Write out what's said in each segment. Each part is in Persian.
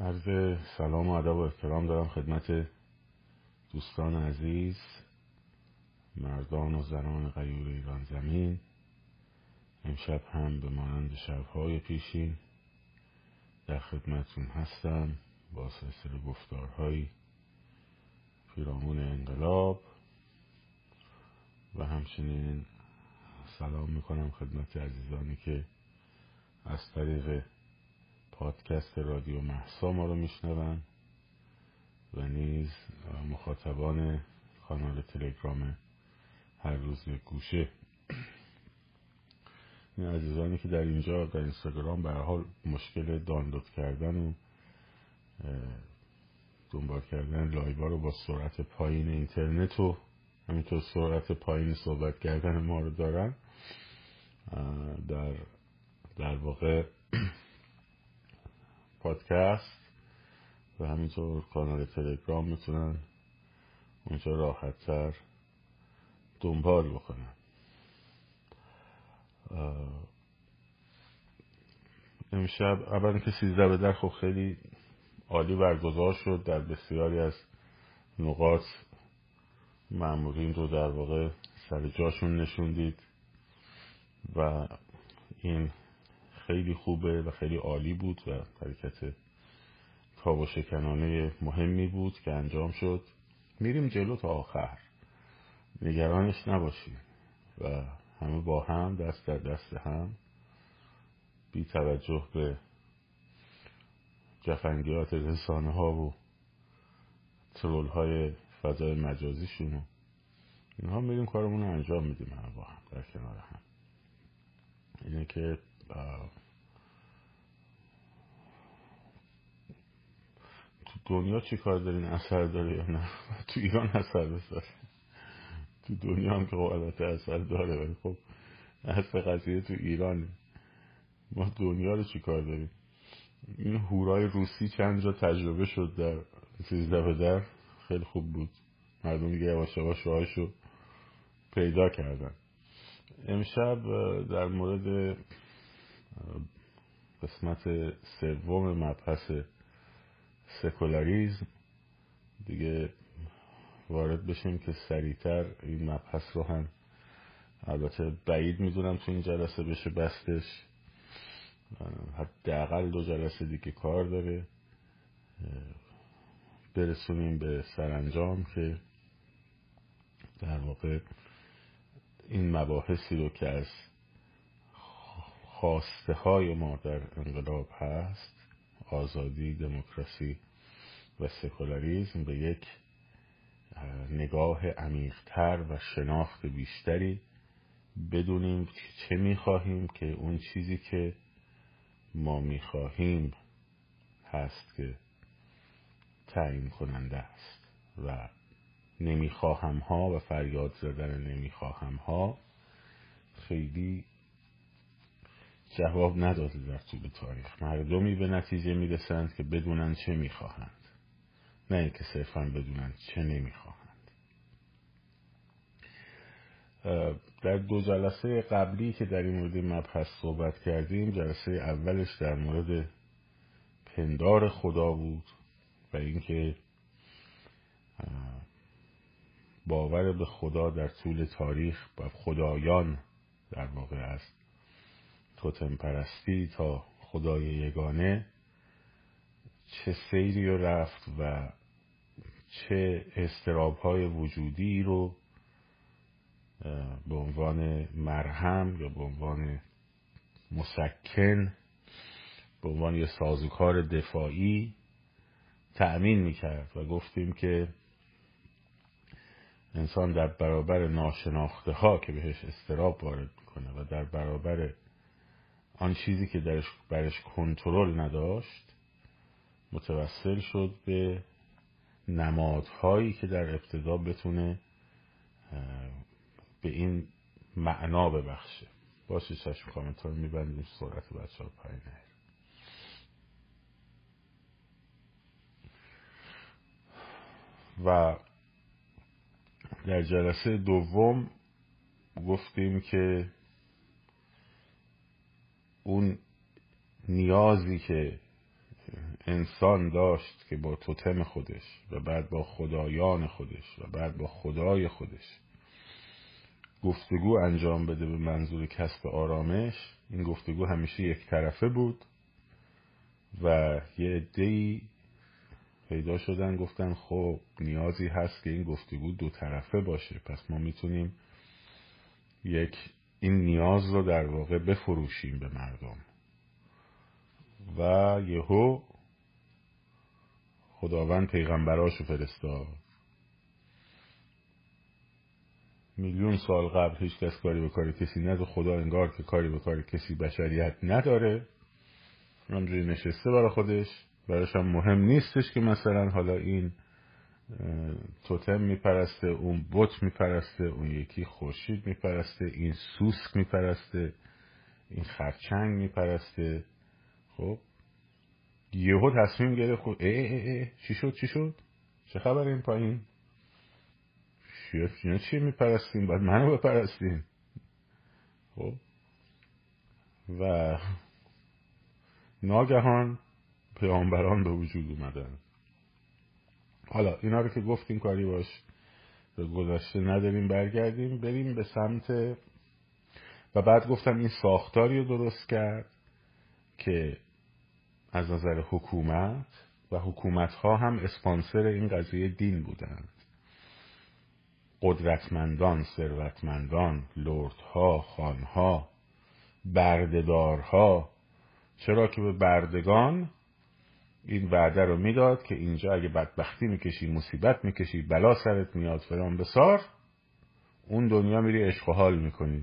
عرض سلام و ادب و احترام دارم خدمت دوستان عزیز مردان و زنان غیور ایران زمین. امشب هم به مانند شبهای پیشین در خدمتون هستم با سلسله گفتارهایی پیرامون انقلاب و همچنین سلام می‌کنم خدمت عزیزانی که از طریق پادکست رادیو محسا ما رو میشنون و نیز مخاطبان کانال تلگرام هر روز یک گوشه. این عزیزانی که در اینجا در اینستاگرام به حال مشکل دانلود کردن و دنبال کردن لایوا رو با سرعت پایین اینترنت و همینطور سرعت پایین صحبت کردن ما رو دارن در در واقع پادکست و همینطور کانال تلگرام می‌تونن اونجا راحت تر دنبال بکنن. امشب اول که سیزده به در خب خیلی عالی برگزار شد در بسیاری از نقاط. معمولین رو در واقع سر جاشون نشوندید و این خیلی خوبه و خیلی عالی بود و حرکت تاب و شکنانه مهمی بود که انجام شد. میریم جلو تا آخر. نگرانش نباشیم و همه با هم دست در دست هم. بی توجه به جفنگیات رسانه ها و ترول های فضای مجازیشون و اینها میریم کارمون رو انجام میدیم هم با هم در کنار هم. اینه که تو دنیا چی کار دارین؟ اثر داره یا نه؟ تو ایران اثر بذاره. تو دنیا هم که البته اثر داره ولی خب اصل قضیه تو ایرانه ما دنیا رو چی کار داریم؟ این هورای روسی چند جا تجربه شد در سیزده به در خیلی خوب بود. مردم دیگه یواش یواش راهشو پیدا کردن. امشب در مورد قسمت سوم مبحث سکولاریزم. دیگه وارد بشیم که سریعتر این مبحث رو هم البته بعید می‌دونم تو این جلسه بشه بستش. حداقل دو جلسه دیگه کار داره. برسونیم به سرانجام که در واقع این مباحثی رو که از خواسته های ما در انقلاب هست. آزادی دموکراسی و سکولاریزم به یک نگاه عمیقتر و شناخت بیشتری بدونیم چه می‌خواهیم که اون چیزی که ما می‌خواهیم هست که تعیین کننده است و نمی‌خواهم ها و فریاد زدن نمی‌خواهم ها خیلی جواب نداده در طول تاریخ. مردمی به نتیجه می‌رسند که بدونن چه می‌خواهند. نه اینکه صرفا بدونن چه نمی‌خواهند. در دو جلسه قبلی که در این مورد مبحث صحبت کردیم جلسه اولش در مورد پندار خدا بود و اینکه باور به خدا در طول تاریخ و خدایان در واقع است. توتم پرستی تا خدای یگانه چه سیری رو رفت و چه استراب های وجودی رو به عنوان مرهم یا به عنوان مسکن به عنوان یه سازوکار دفاعی تأمین می‌کرد و گفتیم که انسان در برابر ناشناخته ها که بهش استراب وارد می‌کنه و در برابر آن چیزی که درش برش کنترل نداشت متوسل شد به نمادهایی که در ابتدا بتونه به این معنا ببخشه. باشه چشم کامنتار میبندیم سرعت بچه ها پایین و در جلسه دوم گفتیم که اون نیازی که انسان داشت که با توتم خودش و بعد با خدایان خودش و بعد با خدای خودش گفتگو انجام بده به منظور کسب آرامش این گفتگو همیشه یک طرفه بود و یه عدهای پیدا شدن گفتن خب نیازی هست که این گفتگو دو طرفه باشه. پس ما می‌تونیم یک این نیاز رو در واقع بفروشیم به مردم. و یهو خداوند پیغمبراشو فرستاد. میلیون سال قبل هیچ کس کاری به کاری کسی نداره خدا انگار که کاری به کاری کسی بشریت نداره. همجوری نشسته برای خودش. براش هم مهم نیستش که مثلا حالا این توتم میپرسته اون بت میپرسته اون یکی خورشید میپرسته این سوسک میپرسته این خرچنگ میپرسته. خب یهو تصمیم گرفت خب اه اه اه چی شد چی شد؟ چه خبر این پایین؟ اینا چی میپرستیم؟ باید منو بپرستیم. خب و ناگهان پیامبران به وجود اومدن. حالا اینا رو که گفتیم کاری باش گذشته نداریم برگردیم بریم به سمت و بعد گفتم این ساختاری رو درست کرد که از نظر حکومت و حکومت ها هم اسپانسر این قضیه دین بودند. قدرتمندان ثروتمندان لردها خانها بردهدارها. چرا که به بردگان این وعده رو می‌داد که اینجا اگه بدبختی می‌کشی مصیبت می‌کشی بلا سرت میاد فلان بسار اون دنیا میری عشق و حال می‌کنی.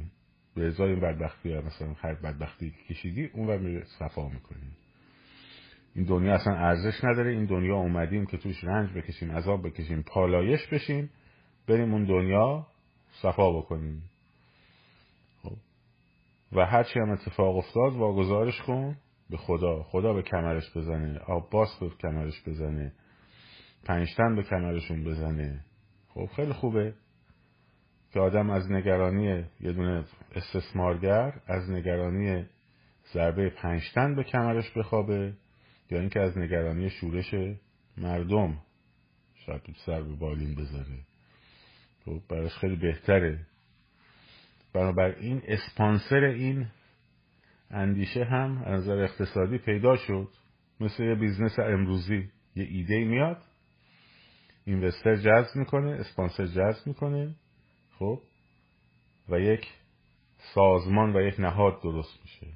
به ازای این بدبختی ها مثلا هر بدبختی که کشیدی اون رو میری صفا می‌کنی. این دنیا اصلا ارزش نداره. این دنیا اومدیم که توش رنج بکشیم عذاب بکشیم پالایش بشیم بریم اون دنیا صفا بکنیم. خب. و هرچی هم اتفاق افتاد واگذارش کن. به خدا. خدا به کمرش بزنه. آباس به کمرش بزنه. پنجتن به کمرشون بزنه. خب خیلی خوبه. که آدم از نگرانی یه دونه استثمارگر از نگرانی ضربه پنجتن به کمرش بخوابه یا اینکه از نگرانی شورش مردم شاید سر به بالین بذاره. خب براش خیلی بهتره. بنابراین اسپانسر این اندیشه هم از نظر اقتصادی پیدا شد. مثل یه business امروزی یه ایده میاد. investor جذب می‌کنه اسپانسر جذب می‌کنه. خب؟ و یک سازمان و یک نهاد درست میشه.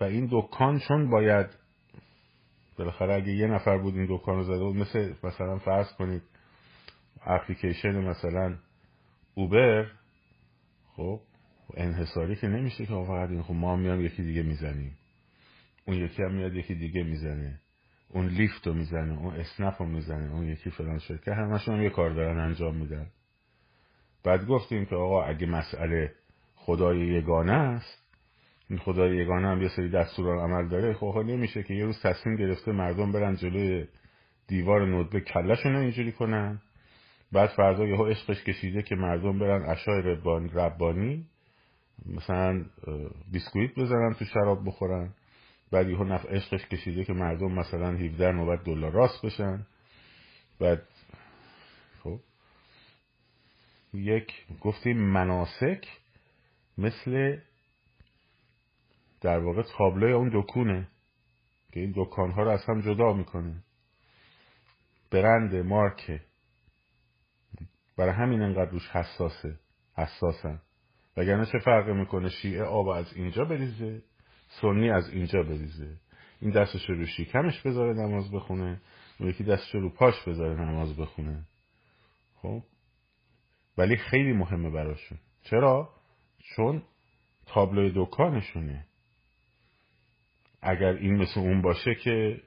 و این دکان چون باید بالاخره اگه یه نفر بود این دکان رو زده بود مثل مثلا فرض کنید اپلیکیشن مثلا اوبر خب؟ انحصاری که نمیشه که فقط این خب ما میام یکی دیگه می‌زنیم. اون یکی هم میاد یکی دیگه می‌زنه. اون لیفت رو می‌زنه اون اسنپ رو می‌زنه اون یکی فلان شرکت. همشون هم یه کار دارن انجام میدن. بعد گفتیم که آقا اگه مسئله خدای یگانه است این خدای یگانه هم یه سری دستور عمل داره خب نمیشه که یه روز تصمیم گرفته مردم برن جلوی دیوار ندبه کلشون اینجوری کنن. بعد فردا یهو عشقش کشیده که مردم برن اشای ربانی. مثلا بیسکویت بزنن تو شراب بخورن بعد یهو نف عشقش کشیده که مردم مثلا 17 نوبت دلار راست بشن. بعد خب. یک گفتیم مناسک مثل در واقع تابلوی اون دکونه که این دکان ها رو از هم جدا می‌کنه. برند مارکه برای همین انقدر روش حساسه حساسن. وگرنه چه فرقی می‌کنه؟ شیعه آب از اینجا بریزه سنی از اینجا بریزه. این دستش رو شیکمش بذاره نماز بخونه اون یکی دستش رو پاش بذاره نماز بخونه. خب؟ ولی خیلی مهمه براشون. چرا؟ چون تابلوی دکانشونه. اگر این مثل اون باشه که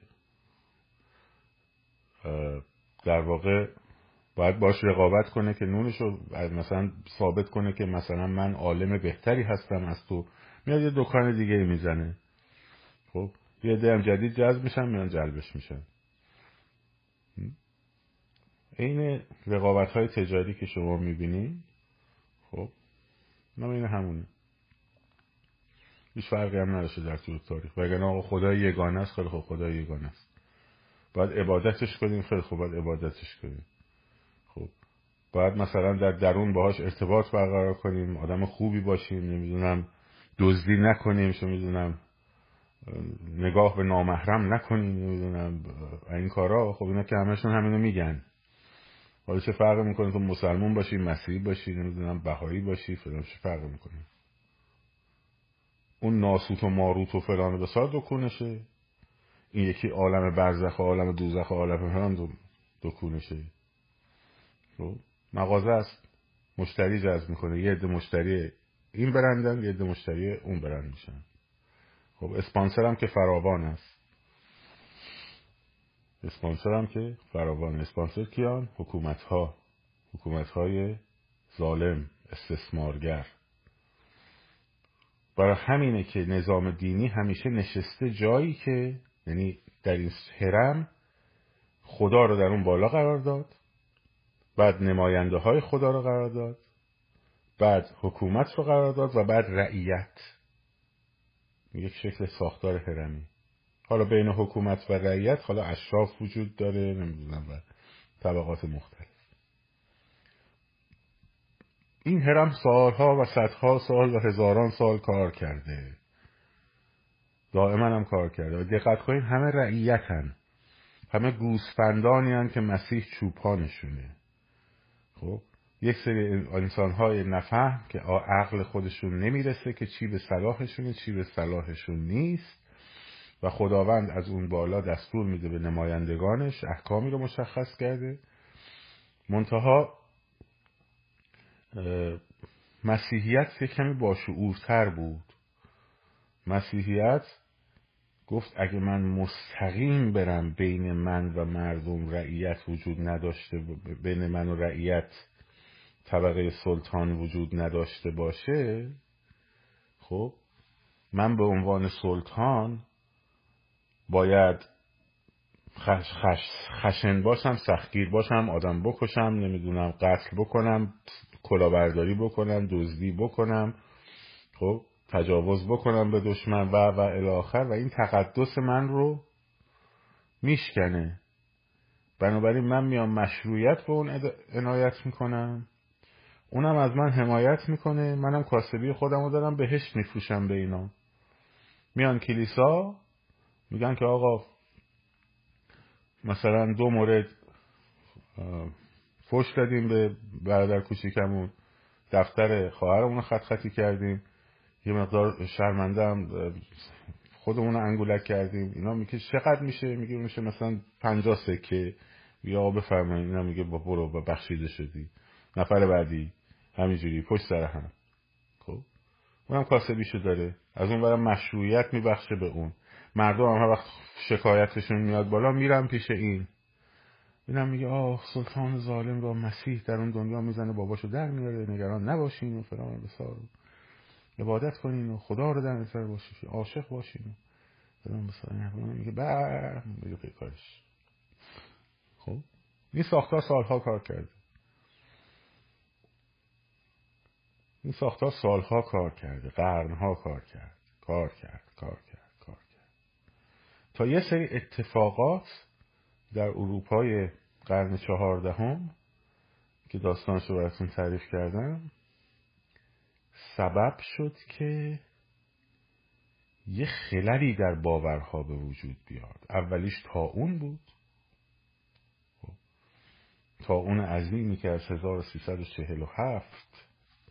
در واقع باید باش رقابت کنه که نونشو مثلا ثابت کنه که مثلا من عالم بهتری هستم از تو. میاد یه دکان دیگه می‌زنه. خب یه هم جدید جذب میشن میان جلبش میشن. عین رقابت های تجاری که شما می‌بینید خب نه این همونه. هیچ فرقی هم نداشته در طول تاریخ. وگرنه آقا خدای یگانه است خیلی خوب خدای یگانه است. باید عبادتش کنیم خیلی خوب باید عبادتش کنیم. خب باید مثلا در درون باهاش ارتباط برقرار کنیم آدم خوبی باشیم نمی‌دونم دزدی نکنیم چه می‌دونم نگاه به نامحرم نکنیم نمی‌دونم این کارا. خب اینا که همشون همینو میگن. حالا چه فرق می‌کنه؟ تو مسلمون باشی مسیحی باشی نمی‌دونم بهایی باشی فلان چه فرق می‌کنه؟ اون ناسوت و ماروت و فلان بسار دکونشه این یکی عالم برزخ و عالم دوزخ و عالم فلان دکونشه خب؟ مغازه است. مشتری جذب می‌کنه. یه عده مشتری این برندن یه عده مشتری اون برند میشن. خب اسپانسر هم که فراوان است. اسپانسر هم که فراوان. اسپانسر کیان؟ حکومت ها حکومت های ظالم استثمارگر. برای همینه که نظام دینی همیشه نشسته جایی که یعنی در این حرم خدا رو در اون بالا قرار داد. بعد نماینده های خدا رو قرار داد بعد حکومت رو قرار داد و بعد رعیت. یک شکل ساختار هرمی. حالا بین حکومت و رعیت حالا اشراف وجود داره نمی‌دونم و طبقات مختلف. این هرم سالها و صدها سال و هزاران سال کار کرده. دائما هم کار کرده. دقت کنید همه رعیتن. همه گوسفندانی که مسیح چوپانشونه. خب؟ یک سری انسان های نفهم که عقل خودشون نمی‌رسه که چی به صلاحشونه چی به صلاحشون نیست. و خداوند از اون بالا دستور میده به نمایندگانش احکامی رو مشخص کرده. منتها مسیحیت یک کمی باشعورتر بود. مسیحیت گفت اگه من مستقیم برم بین من و مردم رعیت وجود نداشته بین من و رعیت طبقه سلطان وجود نداشته باشه خب من به عنوان سلطان باید خش خش خشن باشم سختگیر باشم آدم بکشم نمی‌دونم قتل بکنم کلاهبرداری بکنم دزدی بکنم خب تجاوز بکنم به دشمن و و الاخر و این تقدس من رو میشکنه. بنابراین من میام مشروعیت به اون عنایت می‌کنم. اونم از من حمایت می‌کنه. منم کاسبی خودم رو دارم بهش میفروشم به اینا. میان کلیسا میگن که آقا مثلا دو مورد فش دادیم به برادر کوچیکمون. دفتر خواهرمون رو خط خطی کردیم. یه مقدار شرمنده هم خودمون انگولک کردیم. اینا میگه چقدر میشه؟ میگه میشه مثلا پنجاه سکه. یا بفرمایید. اینا میگه با برو با بخشیده شدی. نفر بعدی همینجوری پشت سر هم. خب؟ اونم کاسبیشو داره. از اون برم مشروعیت میبخشه به اون. مردم هم وقت شکایتشون میاد بالا میرم پیش این. اینم میگه آه سلطان ظالم را مسیح در اون دنیا می‌زنه باباشو در میاره. نگران نباشین و فلان بسار. عبادت کنین و خدا رو در نظر باشین عاشق باشین و فلان بسار میگه بر میگه کارش. خب؟ این ساختار سالها کار کرده. این ساختار سالها کار کرده قرنها کار کرد کار کرد کار کرد کار کرد. تا یه سری اتفاقات در اروپای قرن چهاردهم که داستانش رو براتون تعریف کردم سبب شد که یه خللی در باورها به وجود بیاد. اولیش اون بود. خب. اون عظیمی که از 1347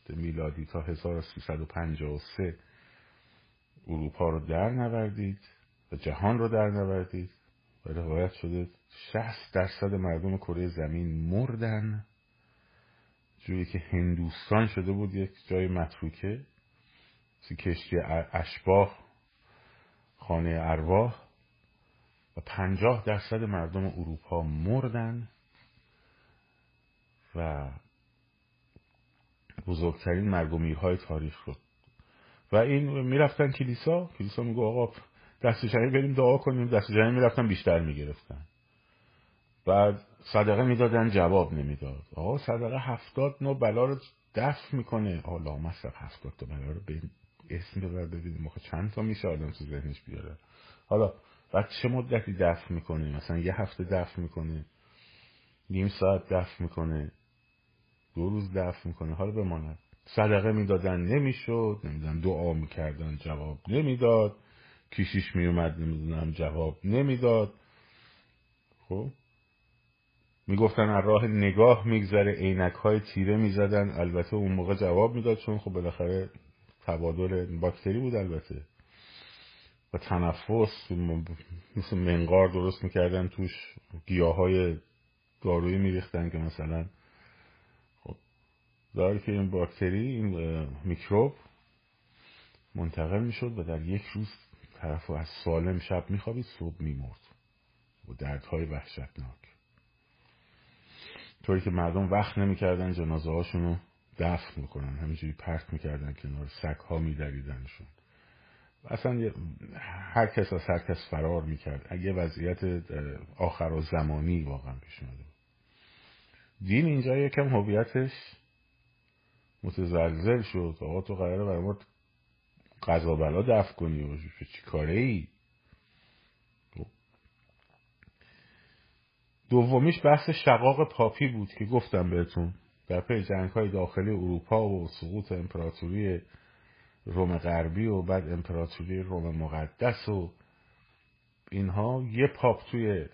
میلادی تا 1353 اروپا رو در نوردید و جهان رو در نوردید. و روایت شده 60 درصد مردم کره زمین مردن. جوری که هندوستان شده بود یک جای متروکه کشتی اشباه خانه ارواح و پنجاه درصد مردم اروپا مردن و بزرگترین مرگ تاریخ شد و این می‌رفتن کلیسا کلیسا میگو آقا دست جمعی بریم دعا کنیم دست جمعی می‌رفتن بیشتر می‌گرفتن. بعد صدقه می‌دادن جواب نمی‌داد. آقا صدقه هفتاد نو بلا رو دفع می‌کنه. آقا مصرف هفتاد تا بلا رو به اسم ببر ببینیم آخه چند تا میشه آدم تو ذهنش بیاره. حالا بعد چه مدتی دفع می‌کنه؟ مثلا یه هفته دفع می‌کنه نیم ساعت دفع می‌کنه دو روز دفع می‌کنه. حالا بماند. صدقه می‌دادن نمی‌شد. نمی‌دونم دعا می‌کردن جواب نمی‌داد. کیشیش میومد نمی‌دونم جواب نمی‌داد. خب؟ می‌گفتن از راه نگاه میگذره عینک های تیره می‌زدن. البته اون موقع جواب می‌داد چون خب بالاخره تبادل باکتری بود البته. و تنفس مثل منقار درست می‌کردن توش گیاه های دارویی میریختن که مثلا خب داره که این باکتری این میکروب منتقل می‌شد و در یک روز طرف از سالم شب میخوابید صبح میمرد. و دردهای وحشتناک. طوری که مردم وقت نمی‌کردن جنازه هاشون رو دفن می‌کنن. همینجوری پرت می‌کردن کنار سگ ها میدریدنشون. اصلا هر کس از هر کس فرار می‌کرد. اگه وضعیت آخر و زمانی واقعا پیش اومده دین اینجا یکم هویتش متزلزل شد. آقا تو قراره برای ما قضا بلا دفع کنی. و چی کاره ای دومیش بحث شقاق پاپی بود که گفتم بهتون. در پی جنگ های داخلی اروپا و سقوط امپراتوری روم غربی و بعد امپراتوری روم مقدس و اینها یه پاپ توی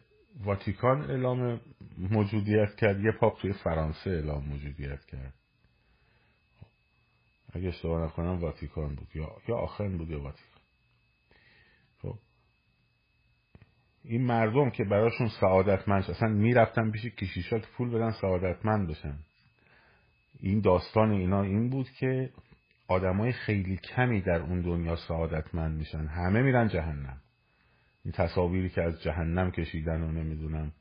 واتیکان اعلام موجودیت کرد یه پاپ توی فرانسه اعلام موجودیت کرد. اگه اشتباه نکنم واتیکان بود. یا یا آخرین بود یا واتیکان خب این مردم که براشون سعادتمند اصلا می‌رفتن پیش کشیشا که پول بدن سعادتمند بشن. این داستان اینا این بود که آدمای خیلی کمی در اون دنیا سعادتمند میشن. همه میرن جهنم. این تصاویری که از جهنم کشیدن و نمی‌دونم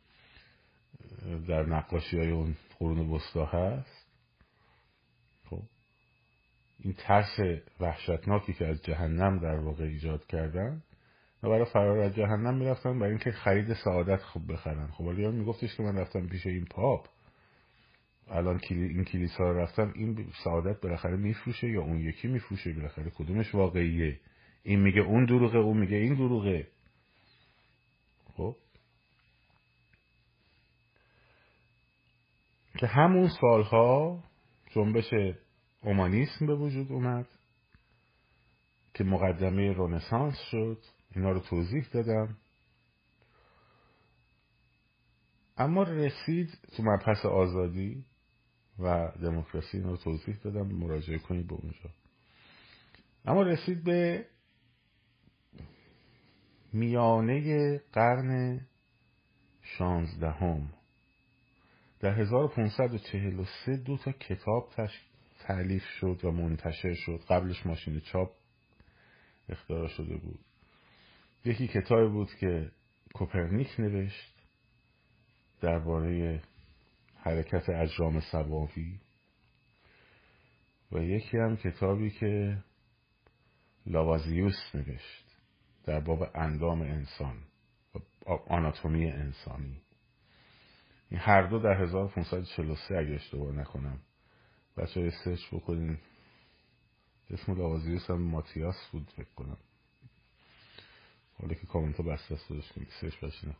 در نقاشی های اون قرون وسطا هست. خب این ترس وحشتناکی که از جهنم در واقع ایجاد کردن و برای فرار از جهنم می‌رفتن برای اینکه خرید سعادت خوب بخرن. خب ولی میگفتش که من رفتم پیش این پاپ. الان این کلیسا رو رفتم این سعادت بالاخره میفروشه یا اون یکی میفروشه؟ بالاخره کدومش واقعیه؟ این میگه اون دروغه اون میگه این دروغه. خب؟ که همون سالها جنبش اومانیسم به وجود اومد که مقدمه رونسانس شد. اینا رو توضیح دادم. اما رسید تو مبحث آزادی و دموکراسی رو توضیح دادم. مراجعه کنید به اونجا. اما رسید به میانه قرن شانزدهم. در 1543 دو تا کتاب تعلیف شد و منتشر شد. قبلش ماشین چاپ اختراع شده بود. یکی کتابی بود که کوپرنیک نوشت درباره حرکت اجرام سواوی و یکی هم کتابی که لاوازیوس نوشت در باب اندام انسان و آناتومی انسانی. این هر دو در 1543 اگه اشتباه نکنم. بچه های سرچ بکنین. اسم لاوازیوس هم ماتیاس بود فکر کنم. حالا که کامنت ها بسته است داشت نکن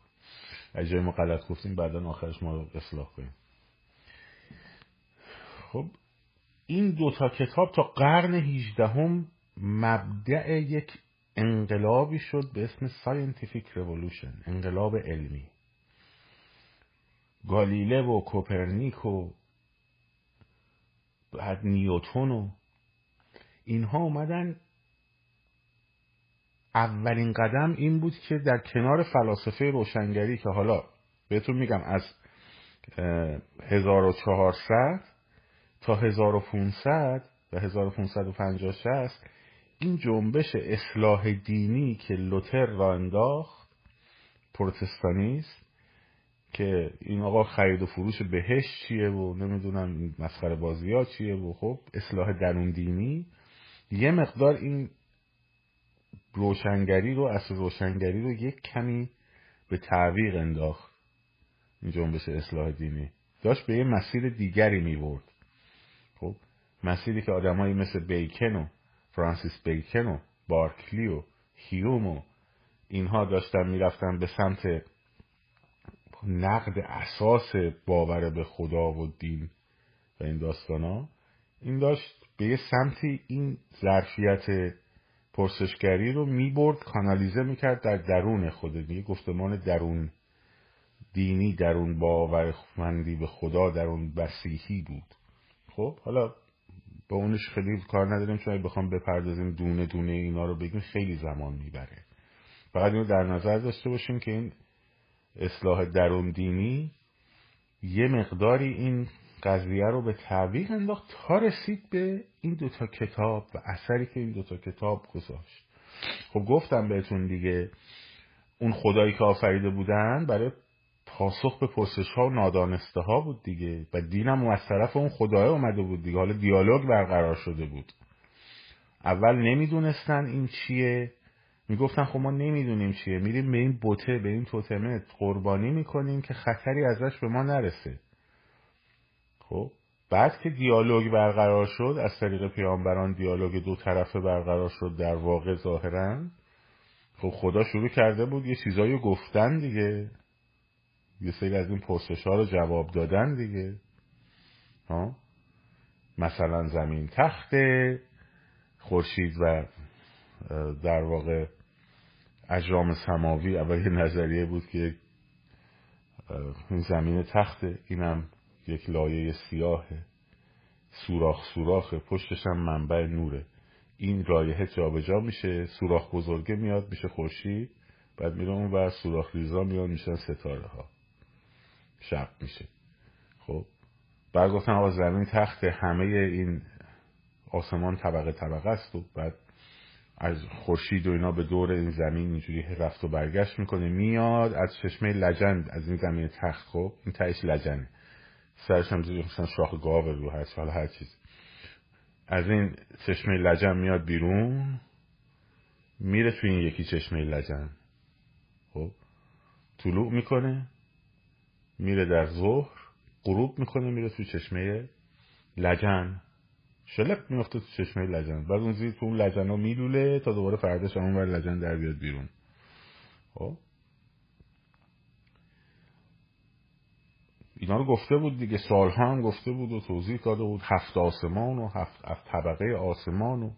اگه جای ما غلط گفتیم بعدا آخرش ما رو اصلاح کنیم. خب این دوتا کتاب تا قرن هیچدهم مبدع یک انقلابی شد به اسم scientific revolution انقلاب علمی. گالیله و کوپرنیک و بعد نیوتون و اینها اومدن اولین قدم این بود که در کنار فلاسفه روشنگری که حالا بهتون میگم از 1400 تا 1500 و 1550 این جنبش اصلاح دینی که لوتر را انداخت پروتستانیست که این آقا خرید و فروش بهش چیه و نمی‌دونم مسخره بازی ها چیه و خب اصلاح درون دینی یه مقدار این روشنگری رو اصل روشنگری رو یک کمی به تعویق انداخت. این جنبش اصلاح دینی. داشت به یه مسیر دیگری می برد. خب مسیری که آدمایی مثل بیکن و فرانسیس بیکن و بارکلی و هیوم و اینها داشتن می‌رفتن به سمت نقد اساس باور به خدا و دین و این داستان ها این داشت به یه سمتی این ظرفیت پرسشگری رو می‌برد کانالیزه می‌کرد در درون خود. یه گفتمان درون دینی درون باورمندی به خدا درون بسیحی بود. خب حالا با اونش خیلی کار نداریم چون بخوام بپردازیم دونه دونه اینا رو بگیم خیلی زمان می‌بره. فقط اینو در نظر داشته باشیم که این اصلاح درون دینی یه مقداری این قضیه رو به تعویق انداخت تا رسید به این دوتا کتاب و اثری که این دوتا کتاب گذاشت. خب گفتم بهتون دیگه اون خدایی که آفریده بودن برای پاسخ به پرسش ها و نادانسته ها بود دیگه و دینم از طرف اون خدای اومده بود دیگه. حالا دیالوگ برقرار شده بود. اول نمی‌دونستن این چیه. می‌گفتن خب ما نمی‌دونیم چیه. میریم به این بوته به این توتمه قربانی می‌کنیم که خطری ازش به ما نرسه. خب بعد که دیالوگ برقرار شد از طریق پیامبران دیالوگ دو طرفه برقرار شد در واقع ظاهرا. خب خدا شروع کرده بود یه چیزایی گفتن دیگه. یه سری از این پرسش ها رو جواب دادن دیگه. ها؟ مثلا زمین تخته خورشید و در واقع اجرام سماوی. اول یه نظریه بود که این زمین تخته اینم یک لایه سیاه سوراخ سوراخ پشتش هم منبع نوره. این رایه جابجا میشه سوراخ بزرگه میاد میشه خورشید بعد میره اون و سوراخ ریزا میاد میشن ستاره ها شب میشه. خب بعد گفتن آقا زمین تخت همه این آسمان طبقه طبقه است و بعد از خورشید و اینا به دور این زمین اینجوری رفت و برگشت می‌کنه. میاد از چشمه لجند از این زمین تخت. خب این تایش لجنه. سرش هم مثلا شاخ گاوه رو هست حالا هر چیز. از این چشمه لجن میاد بیرون میره توی این یکی چشمه لجن. خب طلوع می‌کنه میره در ظهر غروب می‌کنه میره توی چشمه لجن. شلق میفته تو چشمه لجن. بعد اون زیر تو اون لجن ها میلوله تا دوباره فرداش اون بر لجن در بیاد بیرون. خب؟ اینا رو گفته بود دیگه سالها هم گفته بود و توضیح داده بود. هفت آسمان و هفت طبقه آسمان و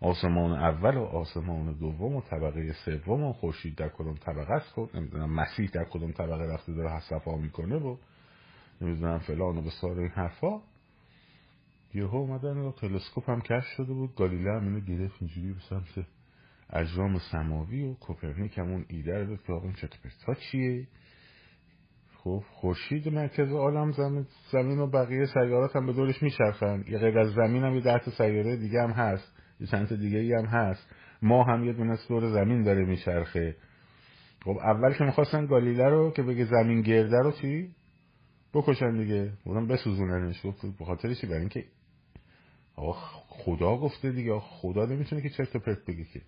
آسمان اول و آسمان دوم و طبقه سوم و خورشید در کدوم طبقه است؟ خود خب، نمی‌دونم. مسیح در کدوم طبقه رفته داره حسفا می‌کنه و نمی‌دونم فلان و بسار این حرفا. یهو اومدن و تلسکوپ هم کش شده بود. گالیله هم اینو گرفت اینجوری به سمت اجرام سماوی و کوپرنیک هم اون ایده رو داد که آقا چیه؟ خب خورشید مرکز عالم زمین زمین و بقیه سیارات هم به دورش میچرخن. یه غیر از زمین هم یه ده تا سیاره دیگه هم هست. یه چند تا دیگه هم هست. ما هم یه دونه دور زمین داره میچرخه. خب اول که می‌خواستن گالیله رو که بگه زمین گرده رو چی؟ بکشن دیگه. اونم بسوزوننش. گفت به خاطر چی؟ برای اینکه آقا خدا گفته دیگه. خدا نمی‌تونه که چرت و پرت بگه که.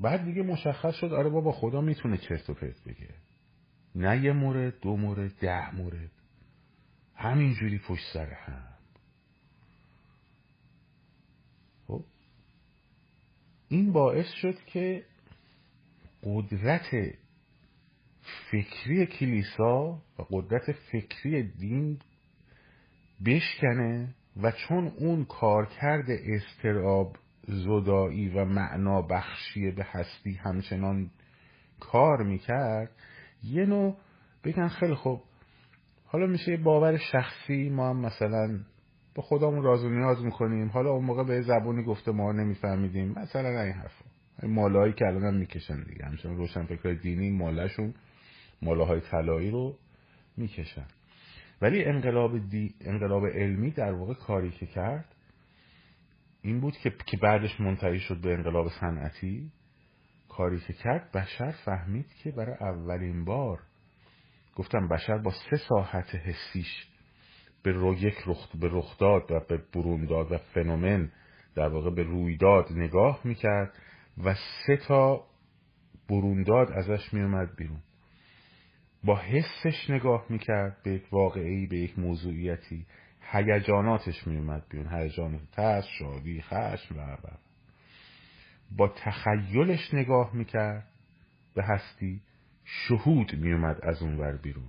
بعد دیگه مشخص شد آره بابا خدا می‌تونه چرت و پرت بگه. نه یه مورد دو مورد ده مورد. همینجوری پشت سر هم. خب؟ این باعث شد که قدرت فکری کلیسا و قدرت فکری دین بشکنه و چون اون کارکرد استراب زدایی و معنا بخشی به هستی همچنان کار می‌کرد یه نوع بگن خیلی خوب. حالا میشه یه باور شخصی ما هم مثلا به خودمون راز و نیاز می‌کنیم. حالا اون موقع به زبونی گفته ما نمیفهمیدیم. مثلا این حرفا این مالایی که الان هم می‌کشن دیگه. همچنان روشن فکر دینی مالشون مالاهای طلایی رو می‌کشن. ولی انقلاب, دی... انقلاب علمی در واقع کاری که کرد این بود که, که بعدش منتهی شد به انقلاب صنعتی. کاری که کرد بشر فهمید که برای اولین بار گفتم بشر با سه ساحت حسیش به رو یک رخ به رخداد و به برونداد و فنومن در واقع به رویداد نگاه می‌کرد و سه تا برونداد ازش میومد بیرون. با حسش نگاه می‌کرد به یک واقعی به یک موضوعیتی هیجاناتش میومد بیرون. هیجانات ترس شادی خشم و. با تخیلش نگاه می‌کرد. به هستی شهود میومد از اون ور بیرون.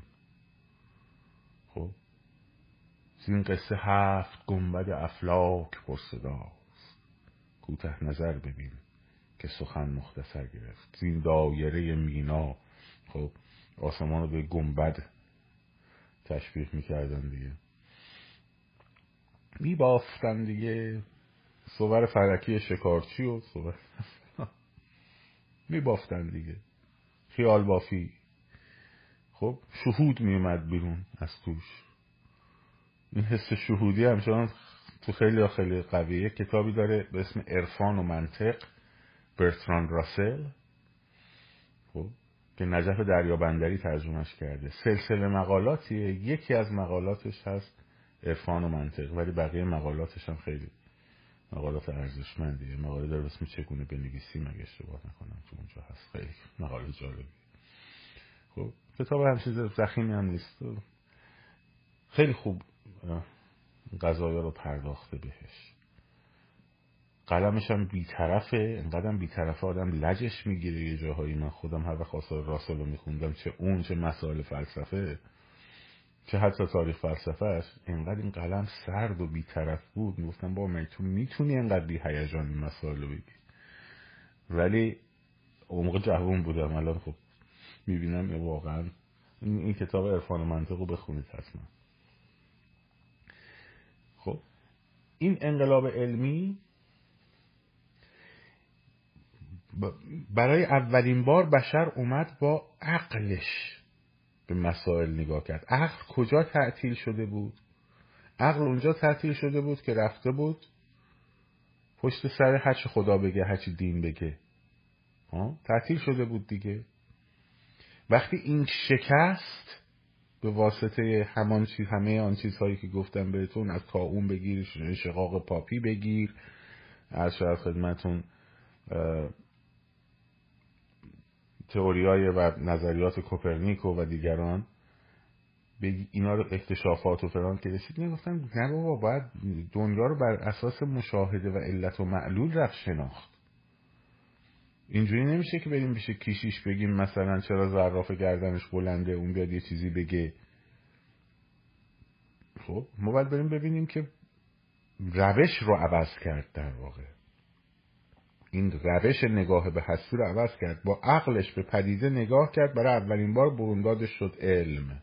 خب این قصه هفت گنبد افلاک پرصداست. کوته نظر ببین که سخن مختصر گرفت. این دایره مینا خب آسمان رو به گنبد تشبیه می‌کردن دیگه. میبافتن دیگه. صور فرکی شکارچی و صور میبافتن دیگه. خیال بافی. خب شهود میومد بیرون از توش این حس شهودی همچنان تو خیلی خیلی قویه. کتابی داره به اسم عرفان و منطق برتران راسل. خب که نجف دریابندری ترجمهش کرده. سلسله مقالاتیه. یکی از مقالاتش هست عرفان و منطق ولی بقیه مقالاتش هم خیلی مقالات ارزشمندیه مقاله در اسم چگونه بنویسیم اگه اشتباه نکنم تو اونجا هست. خیلی مقاله جالبی. خب کتاب هم چیز زخیمی هم نیست. خیلی خوب غذایا رو پرداخته بهش. قلمش هم بیطرفه. انقدر بیطرفه آدم لجش می‌گیره یه جاهایی. من خودم هر وقت آثار راسل رو میخوندم چه اون چه مسائل فلسفه چه حتی تاریخ فلسفهش انقدر این قلم سرد و بیطرف بود. می‌گفتم با من تو می‌تونی انقدر بی هیجان این مسائل رو بگی؟ ولی اون موقع جوون بودم. الان خب می‌بینم واقعا این, کتاب عرفان و منطق رو بخونید حتما. خب این انقلاب علمی برای اولین بار بشر اومد با عقلش. به مسائل نگاه کرد. عقل کجا تعطیل شده بود؟ عقل اونجا تعطیل شده بود که رفته بود پشت سر هرچی خدا بگه هرچی دین بگه. تعطیل شده بود دیگه. وقتی این شکست به واسطه همان چیز همه آن چیزهایی که گفتم بهتون از تا اون بگیر شقاق پاپی بگیر از شاید خدمتون تئوریای و نظریات کوپرنیکو و دیگران بگی اینا رو اکتشافات و فران که رسید می‌گفتن نه بابا باید دنیا رو بر اساس مشاهده و علت و معلول رفت شناخت. اینجوری نمیشه که بریم بشه کیشیش بگیم مثلا چرا زراف گردنش بلنده اون بیاد یه چیزی بگه. خب ما باید بریم ببینیم که روش رو عوض کرد در واقع. این روش نگاه به هستی رو عوض کرد. با عقلش به پدیده نگاه کرد. برای اولین بار بروندادش شد علم.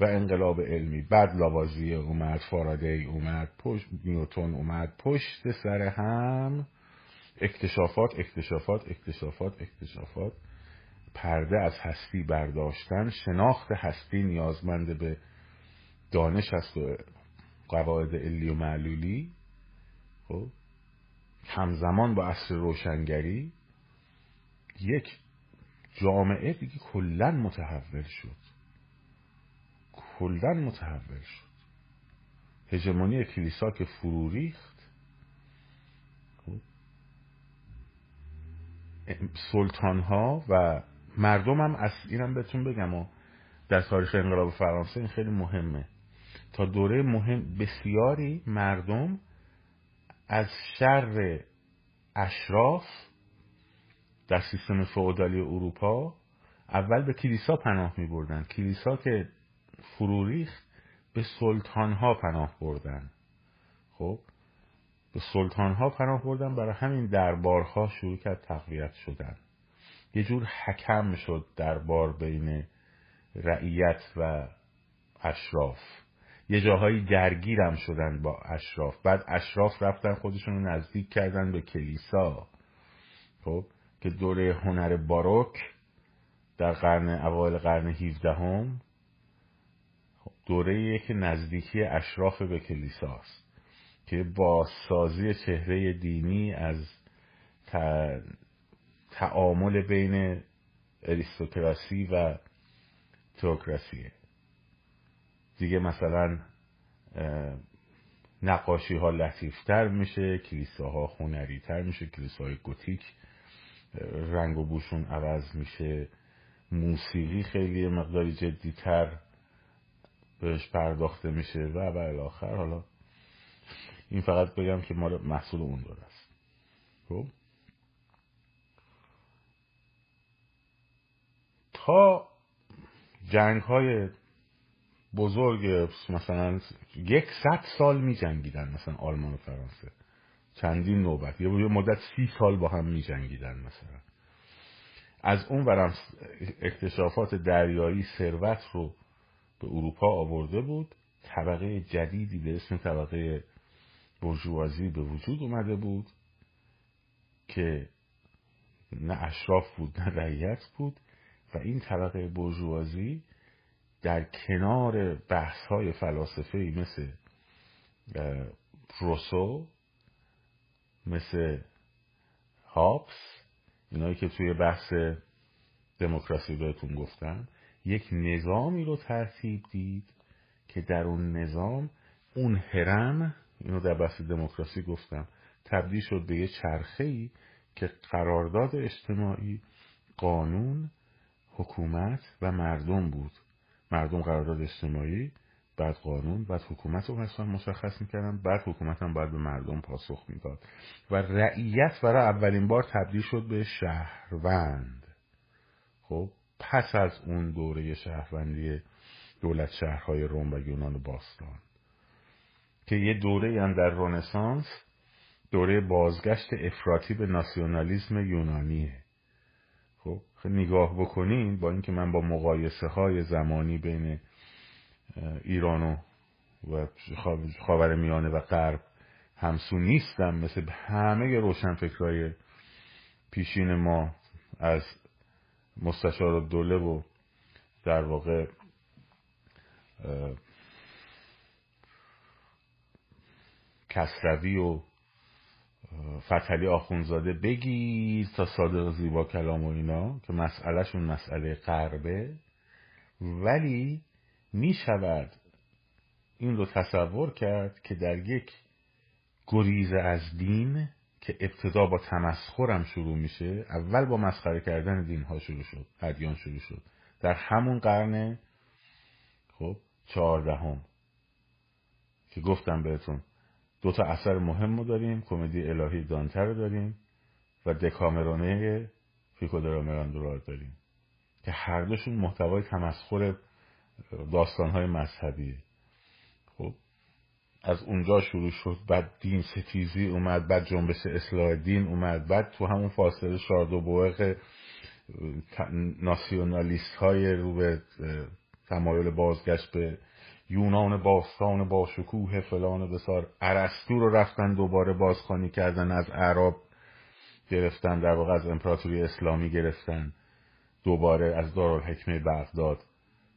و انقلاب علمی. بعد لاوازیه اومد فارادی اومد پشت نیوتون اومد. پشت سر هم اکتشافات اکتشافات اکتشافات اکتشافات. پرده از هستی برداشتن. شناخت هستی نیازمند به دانش است و قواعد علی و معلولی. خب؟ همزمان با عصر روشنگری یک جامعه دیگه کلا متحول شد. کلا متحول شد. هژمونی کلیسا که فرو ریخت. سلطان ها و مردم هم از اینم بهتون بگم و در تاریخ انقلاب فرانسه این خیلی مهمه. تا دوره مهم بسیاری مردم از شر اشراف در سیستم فئودالی اروپا اول به کلیسا پناه می بردن کلیسا که فروریخت به سلطان ها پناه بردن. خب به سلطان ها پناه بردن برای همین دربارها شروع کرد تقویت شدن. یه جور حکم شد دربار بین رعیت و اشراف. یه جاهایی درگیرم شدن با اشراف. بعد اشراف رفتن خودشون رو نزدیک کردن به کلیسا. خب که دوره هنر باروک در قرن اوایل قرن 17 هم دوره که نزدیکی اشراف به کلیساست که با سازی چهره دینی از تعامل بین اریستوکراسی و تئوکراسیه دیگه مثلا نقاشی ها لطیفتر میشه کلیساها ها میشه کلیسه های گوتیک رنگ و بوشون عوض میشه. موسیقی خیلی مقداری جدیتر بهش پرداخته میشه و بالاخر حالا این فقط بگم که ما محصول اون داره است. خب؟ تا جنگ های بزرگ مثلا یک ست سال می جنگیدن مثلا آلمان و فرانسه. چندین نوبت. یه مدت سی سال با هم می جنگیدن مثلا. از اون برم اکتشافات دریایی ثروت رو به اروپا آورده بود. طبقه جدیدی به اسم طبقه برجوازی به وجود اومده بود که نه اشراف بود نه رعیت بود و این طبقه برجوازی در کنار بحث های فلاسفه مثل روسو مثل هابس اینایی که توی بحث دموکراسی بهتون گفتم یک نظامی رو ترتیب دید که در اون نظام اون هرم اینو در بحث دموکراسی گفتم تبدیل شد به یه چرخه ای که قرارداد اجتماعی قانون حکومت و مردم بود. مردم قرارداد اجتماعی بعد قانون بعد حکومت رو مثلا مشخص می‌کردن بعد حکومت هم باید به مردم پاسخ می‌داد. و رعیت برای اولین بار تبدیل شد به شهروند. خب پس از اون دوره شهروندی دولت شهرهای روم و یونان باستان. که یه دوره هم در رنسانس دوره بازگشت افراطی به ناسیونالیزم یونانیه. نگاه بکنین با اینکه من با مقایسه های زمانی بین ایران و خاور میانه و غرب همسو نیستم. مثل همه روشنفکرهای پیشین ما از مستشار دوله و در واقع کسروی و فتلی آخونزاده بگیر تا صادق زیبا کلام و اینا که مسئلهشون مسئله قربه ولی می شود این رو تصور کرد که در یک گریز از دین که ابتدا با تمسخرم شروع میشه اول با مسخره کردن دین ها شروع شد ادیان شروع شد. در همون قرن خب چهاردهم که گفتم بهتون دو تا اثر مهم رو داریم کمدی الهی دانتر رو داریم و دکامرانه فیکو رو داریم که هر دوشون محتوای تمسخر داستانهای مذهبیه. خب از اونجا شروع شد بعد دین ستیزی اومد بعد جنبش اصلاح دین اومد بعد تو همون فاصله شارد و بوغ ناسیونالیست های رو به تمایل بازگشت به یونان باستان با شکوه فلان بسار. عرستو رو رفتن دوباره بازخانی کردن از عرب گرفتن در واقع از امپراتوری اسلامی گرفتن دوباره از دارالحکمه بغداد.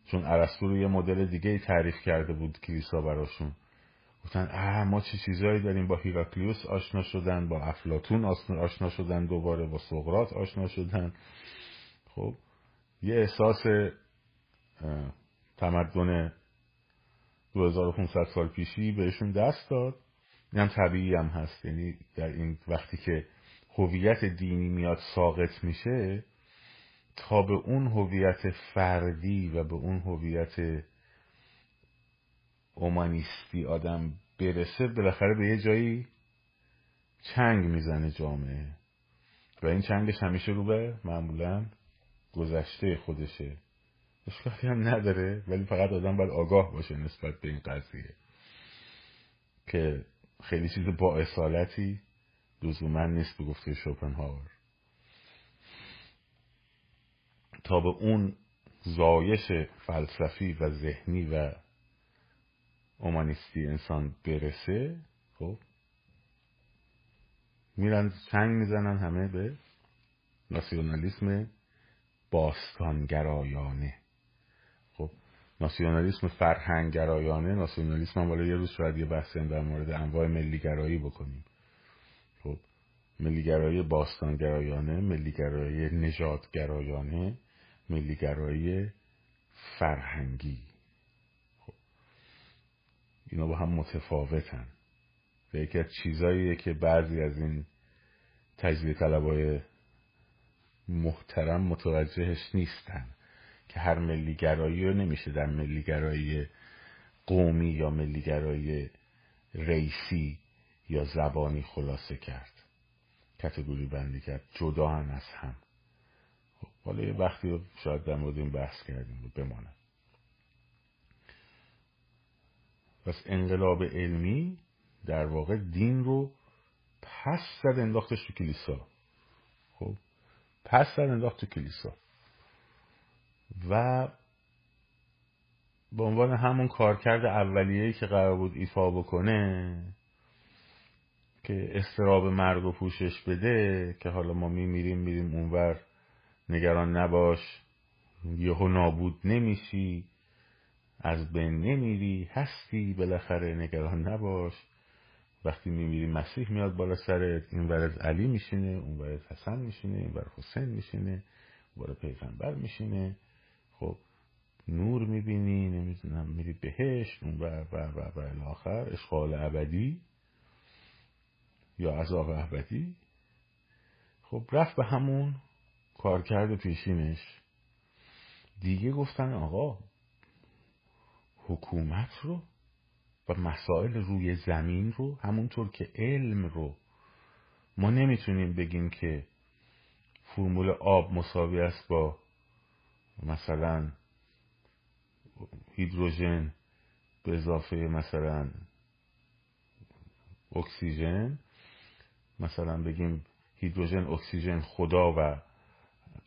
چون عرستو رو یه مدل دیگه تعریف کرده بود کلیسا براشون. گفتن اه ما چه چیزایی داریم؟ با هیراکلیوس آشنا شدن با افلاتون آشنا شدن دوباره با سقرات آشنا شدن. خب یه احساس تمدن 2500 سال پیشی بهشون دست داد. این هم طبیعی هم هست. یعنی در این وقتی که هویت دینی میاد ساقط میشه تا به اون هویت فردی و به اون هویت اومانیستی آدم برسه بالاخره به یه جایی چنگ می‌زنه جامعه. و این چنگش همیشه رو به معمولا گذشته خودشه. اشکالی هم نداره ولی فقط آدم باید آگاه باشه نسبت به این قضیه که خیلی چیز با اصالتی لزوما نیست به گفته شوپنهاور. تا به اون زایش فلسفی و ذهنی و اومانیستی انسان برسه خب میرن چنگ می‌زنن همه به ناسیونالیسم باستانگرایانه. ناسیونالیسم فرهنگگرایانه ناسیونالیسم هم یه روز شاید یه بحثی در مورد انواع ملیگرایی بکنیم. خب ملیگرایی باستانگرایانه ملیگرایی نژادگرایانه ملیگرایی فرهنگی. خب. اینا با هم متفاوتن. و یکی از چیزاییه که بعضی از این تجزیه طلبای محترم متوجهش نیستن. که هر ملیگرایی رو نمیشه در ملیگرایی قومی یا ملیگرایی ریسی یا زبانی خلاصه کرد. کتگوری بندی کرد. جدا هم از هم. حالا یه وقتی شاید در مورد این بحث کردیم بمانه پس انقلاب علمی در واقع دین رو پس زد انداختش تو کلیسا. خب پس زد انداخت تو کلیسا. و به عنوان همون کارکرد اولیه‌ای که قرار بود ایفا بکنه که استراب مرگ و پوشش بده که حالا ما میمیریم میریم اونور نگران نباش یهو نابود نمیشی از بین نمیری هستی بالاخره نگران نباش. وقتی میمیری مسیح میاد بالا سرت این ور علی میشینه اون ور حسن میشینه این ور حسین میشینه اون پیغمبر میشینه. خب نور می‌بینی نمی‌دونم میری بهش اون ور و و و الاخر اشغال ابدی یا عذاب ابدی. خب رفت به همون کارکرد پیشینش. دیگه گفتن آقا حکومت رو و مسائل روی زمین رو همونطور که علم رو ما نمی‌تونیم بگیم که فرمول آب مساوی است با مثلا هیدروژن به اضافه مثلا اکسیژن. مثلا بگیم هیدروژن اکسیژن خدا و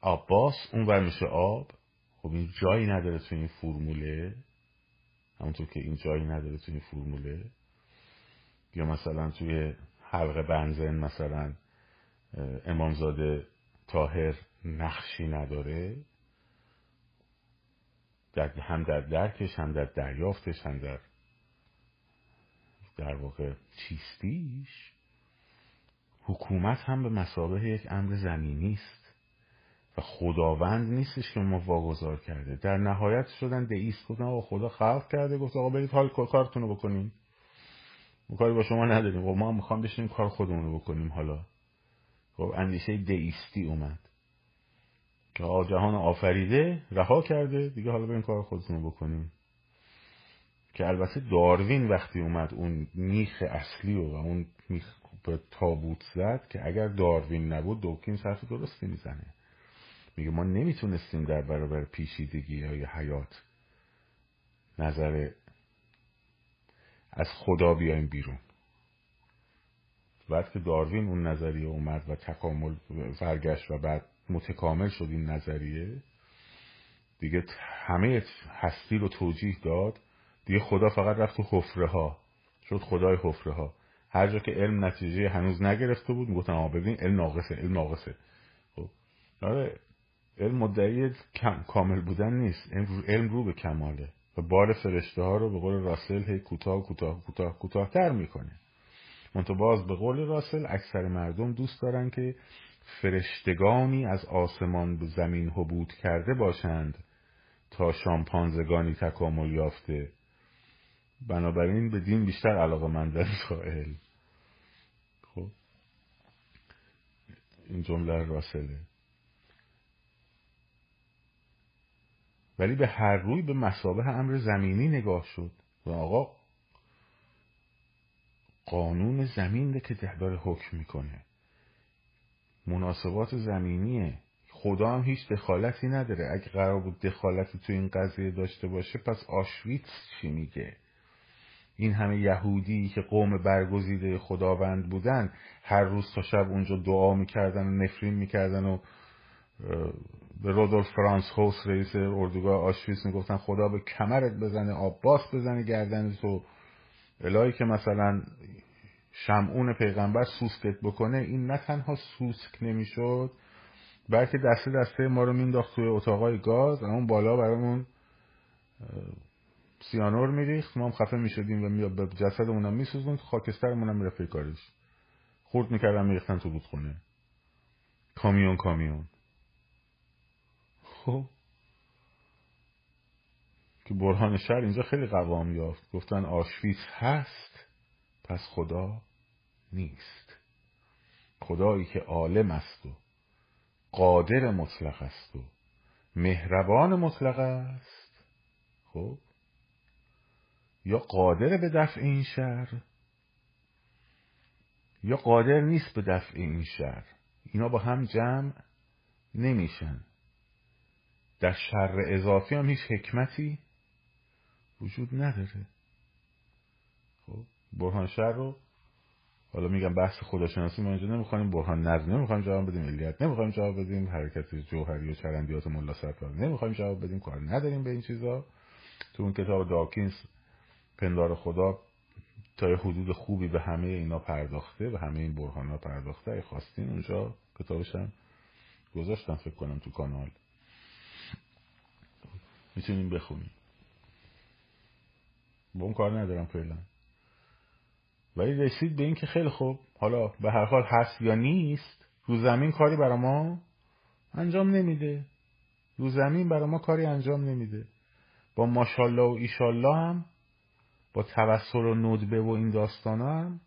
آباس اون میشه آب. خب این جایی نداره تو این فرموله. همونطور که این جایی نداره تو این فرموله. یا مثلا توی حلقه بنزن مثلا امامزاده تاهر نقشی نداره. در هم در درکش هم در دریافتش هم در در واقع چیستیش حکومت هم به مسابه یک امر زمینی است و خداوند نیستش که ما واگذار کرده. در نهایت شدن دئیست گفتن آقا خدا خلق کرده گفت آقا برید حال کارتون رو بکنین. کاری با شما نداریم. خب ما هم می‌خوام بشینیم کار خودمون رو بکنیم حالا. خب اندیشه دئیستی اومد. که جهان آفریده رها کرده. دیگه حالا این کار خودتون بکنیم. که البته داروین وقتی اومد اون میخ اصلی و اون میخ به تابوت زد که اگر داروین نبود دوکین حرف درستی می‌زنه. میگه ما نمی‌تونستیم در برابر پیشیدگی های حیات نظر از خدا بیایم بیرون. بعد که داروین اون نظریه اومد و تکامل فرگشت و بعد متکامل شد این نظریه. دیگه همه هستی رو توجیه داد. دیگه خدا فقط رفت تو حفره ها شد خدای حفره ها هر جا که علم نتیجه هنوز نگرفته بود می‌گفتن آقا ببین علم ناقصه علم ناقصه. خب آره علم مدعی کامل بودن نیست. علم رو به کماله و بار فرشته ها رو به قول راسل هی کوتاه کوتاه کوتاه کوتاهتر می‌کنه. منتها باز به قول راسل اکثر مردم دوست دارن که فرشتگانی از آسمان به زمین حبود کرده باشند تا شامپانزگانی تکامل یافته. بنابراین به دین بیشتر علاقه مندن تا علم خب. این جمله راسله ولی به هر روی به مسابه امر زمینی نگاه شد و آقا قانون زمین که داره حکم می‌کنه. مناسبات زمینیه. خدا هم هیچ دخالتی نداره. اگه قرار بود دخالتی تو این قضیه داشته باشه پس آشویتس چی میگه؟ این همه یهودی که قوم برگزیده خداوند بودن هر روز تا شب اونجا دعا می‌کردن و نفرین می‌کردن و به رودولف فرانس هوس رئیس اردوگاه آشویتس می‌گفتن خدا به کمرت بزنه آباس بزنه گردن تو الهی که مثلا شمعون پیغمبر سوسکت بکنه این نه تنها سوسک نمی‌شد بلکه دسته دسته ما رو مینداخت توی اتاقای گاز اون بالا برامون سیانور میریخت. ما هم خفه می‌شدیم و به جسدمون هم میسوزوند. خاکسترمون هم می‌رفت کارش خورد می‌کردن میریختن تو رودخونه. کامیون کامیون. خب. که برهان شهر اینجا خیلی قوام یافت. گفتن آشویس هست. پس خدا نیست. خدایی که عالم است و قادر مطلق است و مهربان مطلق است. خب؟ یا قادر به دفع این شر؟ یا قادر نیست به دفع این شر؟ اینا با هم جمع نمیشن. در شر اضافی هم هیچ حکمتی وجود نداره. خب؟ برهان شر رو. حالا میگم بحث خداشناسی ما اینجا نمی‌خوایم برهان نظم نمی‌خوایم جواب بدیم علیت نمی‌خوایم جواب بدیم حرکت جوهری و چرندیات ملا سرکار نمی‌خوایم جواب بدیم کار نداریم به این چیزا. تو اون کتاب داکینز پندار خدا تا یه حدود خوبی به همه اینا پرداخته به همه این برهان ها پرداخته. ای خواستین اونجا کتابش هم گذاشتم فکر کنم تو کانال. می‌تونیم بخونیم. با اون کار ندارم فعلا. ولی رسید به این که خیلی خوب حالا به هر حال هست یا نیست رو زمین کاری برا ما انجام نمیده. رو زمین برا ما کاری انجام نمیده. با ماشالله و ایشالله هم با توسل و ندبه و این داستان هم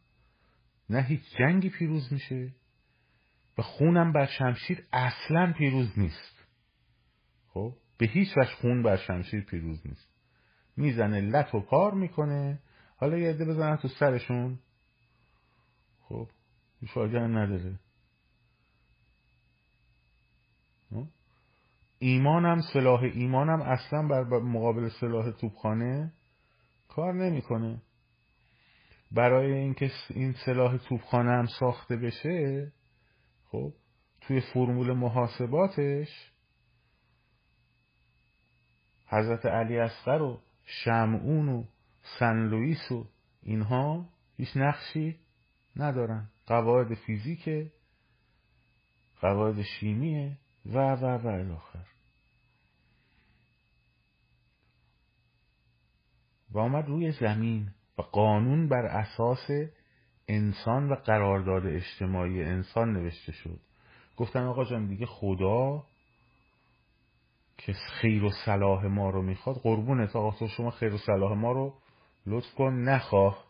نه هیچ جنگی پیروز میشه. و خونم بر شمشیر اصلا پیروز نیست. خب؟ به هیچ وجه خون بر شمشیر پیروز نیست. می‌زنه لط و پار می‌کنه. حالا یه عده بزنن تو سرشون. خب هم نداره؟ ایمانم سلاح ایمانم اصلا بر مقابل سلاح توپخانه کار نمی‌کنه. برای اینکه این سلاح توپخانه هم ساخته بشه خب توی فرمول محاسباتش حضرت علی اصغر و شمعون و سن لوئیس و اینها هیچ نقشی ندارن. قواعد فیزیک قواعد شیمیه و و و الاخر و آمد روی زمین و قانون بر اساس انسان و قرارداد اجتماعی انسان نوشته شد. گفتن آقا جان دیگه خدا که خیر و صلاح ما رو می‌خواد قربونت آقا تو شما خیر و صلاح ما رو لطف کن نخواه.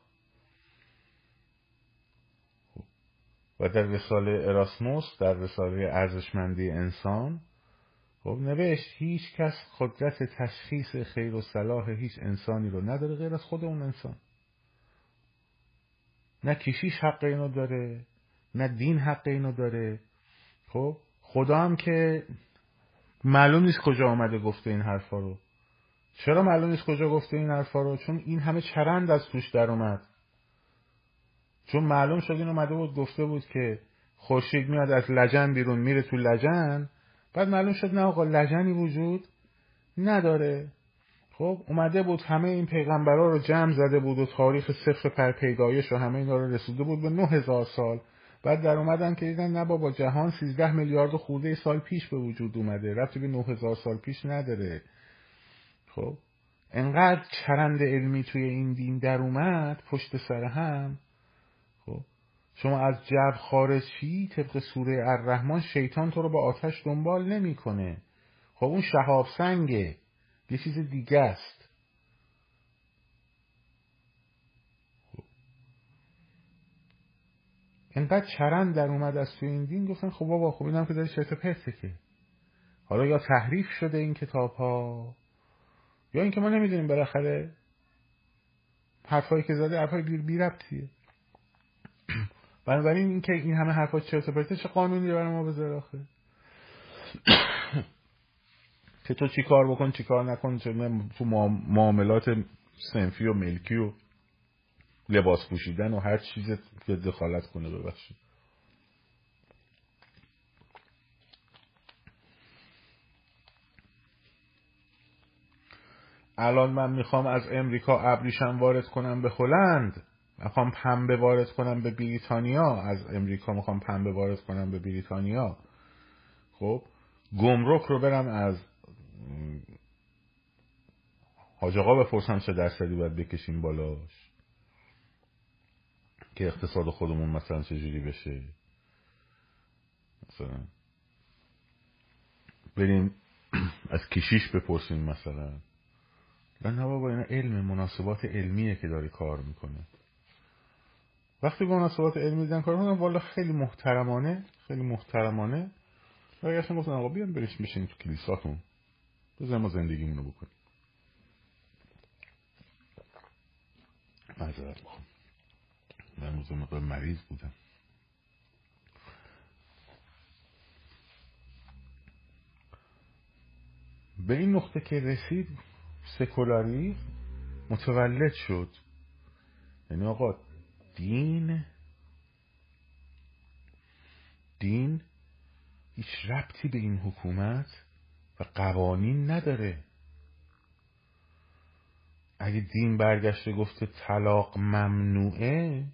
و در رساله اراسموس در رساله ارزشمندی انسان خب نوشت هیچ کس قدرت تشخیص خیر و صلاح هیچ انسانی رو نداره غیر از خود اون انسان. نه کشیش حق اینو داره نه دین حق اینو داره. خب خدا هم که معلوم نیست کجا آمده گفته این حرفا رو. چرا معلوم نیست کجا گفته این حرفا رو؟ چون این همه چرند از توش در اومد. چون معلوم شد این اومده بود گفته بود که خورشید میاد از لجن بیرون میره تو لجن. بعد معلوم شد نه آقا لجنی وجود نداره. خب اومده بود همه این پیغمبرا رو جمع زده بود و تاریخ صفر پر پیدایش و همه اینا رو رسیده بود به نه هزار سال. بعد در اومدن که دیدن نه بابا جهان سیزده میلیارد خورده سال پیش به وجود اومده. رفتی به نه هزار سال پیش نداره. خب؟ انقدر چرند علمی توی این دین در اومد پشت سر هم. خب؟ شما از جو خارج شی طبق سوره الرحمن شیطان تو رو با آتش دنبال نمی‌کنه. خب اون شهاب سنگه. یه چیز دیگه است. خب. انقدر چرند در اومد از توی این دین گفتن خب بابا خب اینم که داره چرت پرته که. حالا یا تحریف شده این کتاب ها یا اینکه ما نمی‌دونیم بالاخره حرفایی که زده حرفای بی ربطیه. بنابراین اینکه این همه حرفا چرت و پرته چه قانونی برای ما بذاره آخه؟ که تو چی کار بکن چی کار نکن چه تو معاملات سنفی و ملکی و لباس پوشیدن و هر چیز دخالت کنه ببخشید. الان من می‌خوام از امریکا ابریشم وارد کنم به هلند. می‌خوام پنبه وارد کنم به بریتانیا. از امریکا می‌خوام پنبه وارد کنم به بریتانیا. خب گمرک رو برم از حاج آقا بپرسم چه درصدی باید بکشیم بالاش؟ که اقتصاد خودمون مثلا چجوری بشه؟ مثلا بریم از کشیش بپرسیم مثلا. نه بابا اینا علم مناسبات علمیه که داری کار می‌کنه وقتی به مناسبات علمی دیدن کار می‌کنم والا خیلی محترمانه خیلی محترمانه. برگشتن گفتن آقا بیان برش میشین تو کلیساتون. بزن ما زندگیمونو بکنیم. معذرت می‌خوام. من روز مقدار مریض بودم. به این نقطه که رسید سکولاری متولد شد. یعنی آقا دین دین هیچ ربطی به این حکومت و قوانین نداره. اگه دین برگشته گفته طلاق ممنوعه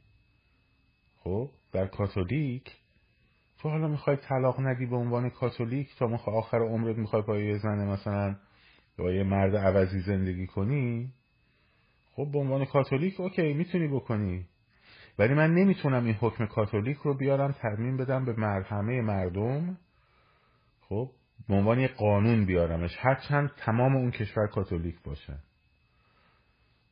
خب در کاتولیک تو حالا می‌خوای طلاق ندی به عنوان کاتولیک تا مخ آخر عمرت می‌خوای پای زنه مثلا با یه مرد عوضی زندگی کنی خب به عنوان کاتولیک اوکی می‌تونی بکنی. ولی من نمی‌تونم این حکم کاتولیک رو بیارم ترمیم بدم به همه مردم. خب به عنوان یه قانون بیارمش. هرچند تمام اون کشور کاتولیک باشه.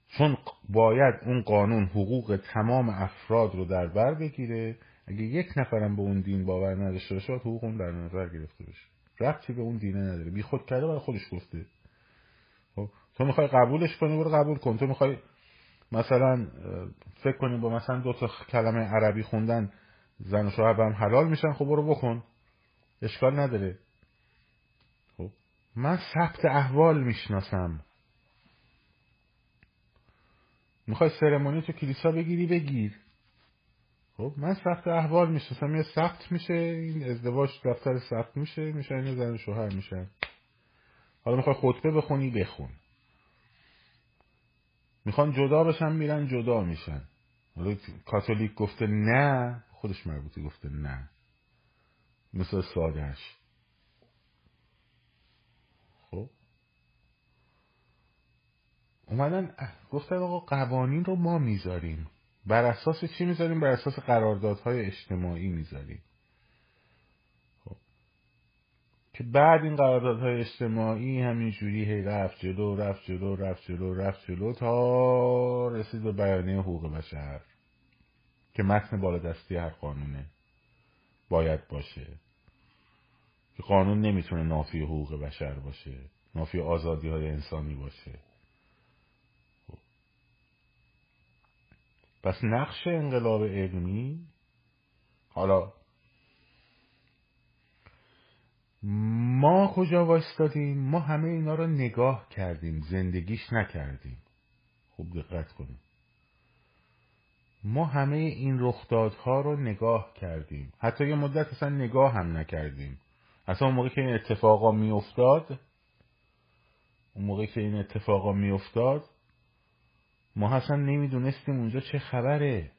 چون باید اون قانون حقوق تمام افراد رو در بر بگیره. اگه یک نفرم به اون دین باور نداشته باشه حقوق اون در نظر گرفته بشه. ربطی به اون دینه نداره. بی خود کرده برای خودش گفته. تو می‌خوای قبولش کنی برو قبول کن. تو می‌خوای مثلا فکر کنی با مثلا دو تا کلمه عربی خوندن زن و شوهر هم حلال میشن خب برو بکن. اشکال نداره. خب من ثبت احوال می‌شناسم. می‌خوای سرمونی تو کلیسا بگیری بگیر. خب من ثبت احوال می‌شناسم. یه ثبت میشه این ازدواج دفتر ثبت میشه میشه این زن و شوهر میشن. حالا می‌خوای خطبه بخونی بخون. می‌خوان جدا بشن میرن جدا میشن. حالا کاتولیک گفته نه خودش مربوطی گفته نه. مثل سادهش خب. اومدن گفتن آقا قوانین رو ما می‌ذاریم. بر اساس چی می‌ذاریم؟ بر اساس قراردادهای اجتماعی می‌ذاریم خب. که بعد این قراردادهای اجتماعی همینجوری هی رفت جلو رفت جلو رفت جلو رفت جلو تا رسید به بیانیه حقوق بشر که متن بالادستی هر قانونه باید باشه که قانون نمی‌تونه نافی حقوق بشر باشه نافی آزادی های انسانی باشه خب. پس نقش انقلاب علمی حالا ما کجا وایستادیم؟ ما همه اینا رو نگاه کردیم زندگیش نکردیم. خوب دقت کنیم. ما همه این رخدادها رو نگاه کردیم. حتی یه مدت اصلا نگاه هم نکردیم. اصلا اون موقع که این اتفاقا میافتاد اون موقع که این اتفاقا میافتاد ما اصلا نمی‌دونستیم اونجا چه خبره.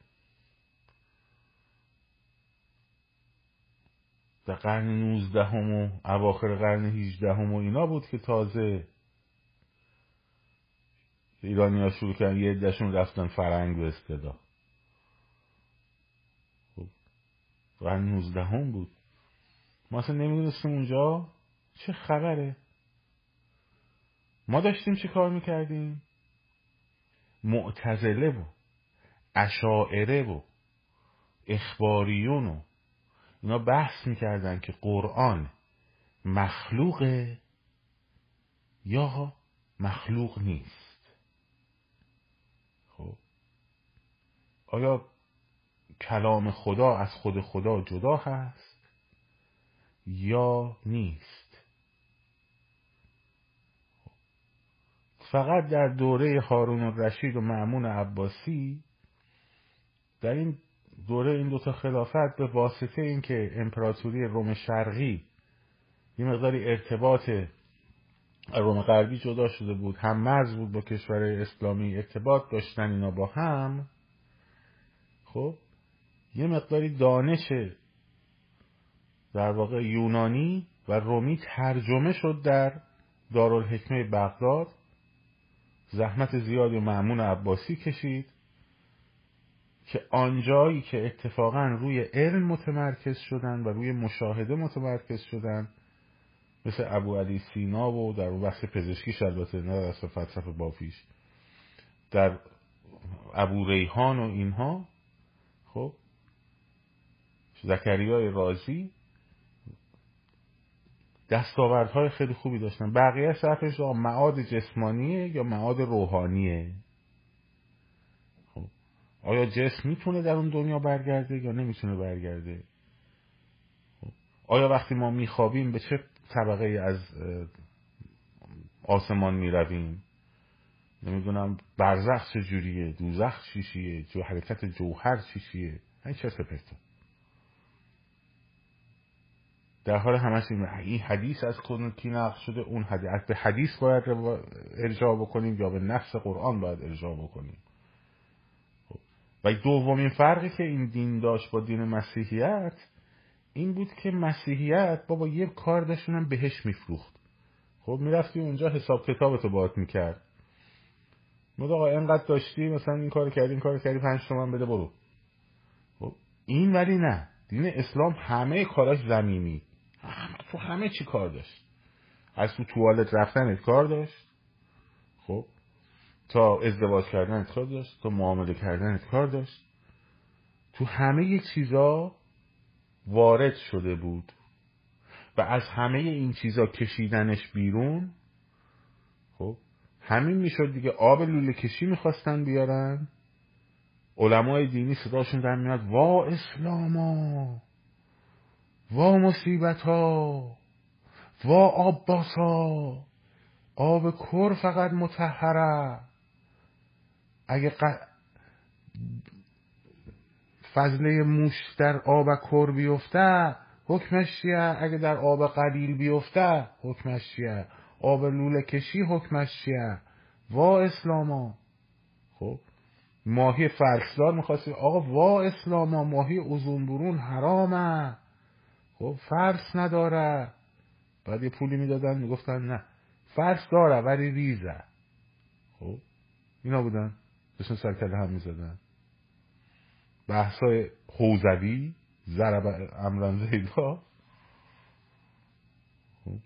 در قرن نوزدهم و اواخر قرن هیجدهم و اینا بود که تازه ایرانی ها شروع کردن یه دشون رفتن فرنگ به اصطلاح. قرن نوزدهم بود. ما اصلا نمی‌دونستیم اونجا چه خبره. ما داشتیم چه کار می‌کردیم؟ معتزله و اشاعره و اخباریون و اینا بحث می‌کردن که قرآن مخلوقه یا مخلوق نیست. خب. آیا کلام خدا از خود خدا جدا هست یا نیست؟ فقط در دوره هارون الرشید و معمون عباسی در این دوره این دوتا خلافت به واسطه اینکه امپراتوری روم شرقی یه مقداری ارتباط روم غربی جدا شده بود هم مرز بود با کشور اسلامی ارتباط داشتن اینا با هم خب؟ یه مقداری دانش در واقع یونانی و رومی ترجمه شد در دارالحکمه بغداد. زحمت زیادی معمون عباسی کشید. که آنجایی که اتفاقا روی علم متمرکز شدن و روی مشاهده متمرکز شدن مثل ابو علی سینا و در بحث پزشکی البته نه در فلسفه بافیش در ابو ریحان و اینها خب زکریای رازی دستاوردهای خیلی خوبی داشتن. بقیه صرفش معاد جسمانیه یا معاد روحانیه؟ آیا جسم می‌تونه در اون دنیا برگرده یا نمی‌تونه برگرده. آیا وقتی ما میخوابیم به چه طبقه از آسمان می‌رویم نمی‌دونم برزخ چجوریه دوزخ چیشیه جو حرکت جوهر چیشیه این چه پرتا در حال همش این حدیث از کی نقل شده اون حدیث به حدیث باید ارجاع بکنیم یا به نفس قرآن باید ارجاع بکنیم. و دومین فرقی که این دین داشت با دین مسیحیت این بود که مسیحیت بابا یه کار داشتونم بهش میفروخت. خب می‌رفتی اونجا حساب کتابتو باید می‌کرد. مد آقا اینقدر داشتی مثلا این کار کردی این کار کردی پنج تومن بده برو. خب این ولی نه. دین اسلام همه کاراش زمینی. تو همه چی کار داشت. از تو توالت رفتنت کار داشت. تا ازدواج کردن کار داشت تا معامله کردن کار داشت. تو همه چیزا وارد شده بود و از همه این چیزا کشیدنش بیرون خب همین می‌شد دیگه. آب لوله کشی می‌خواستن بیارن. علمای دینی صداشون در میاد وا اسلاما وا مصیبت ها وا آب باسا آب کر فقط متحره اگه ق... فضله موش در آب کر بیفته حکمش چیه؟ اگه در آب قلیل بیفته حکمش چیه؟ آب لوله کشی حکمش چیه؟ وا اسلاما. خب ماهی فرسدار می‌خواستی؟ آقا وا اسلاما ماهی اوزون برون حرامه. خب فرس نداره. بعد یه پولی می‌دادن می‌گفتن نه فرس داره ولی ریزه. خب اینا بودن. داشتن سرکله هم می‌زدن. بحثای حوزوی ضرب امران زیدا خب.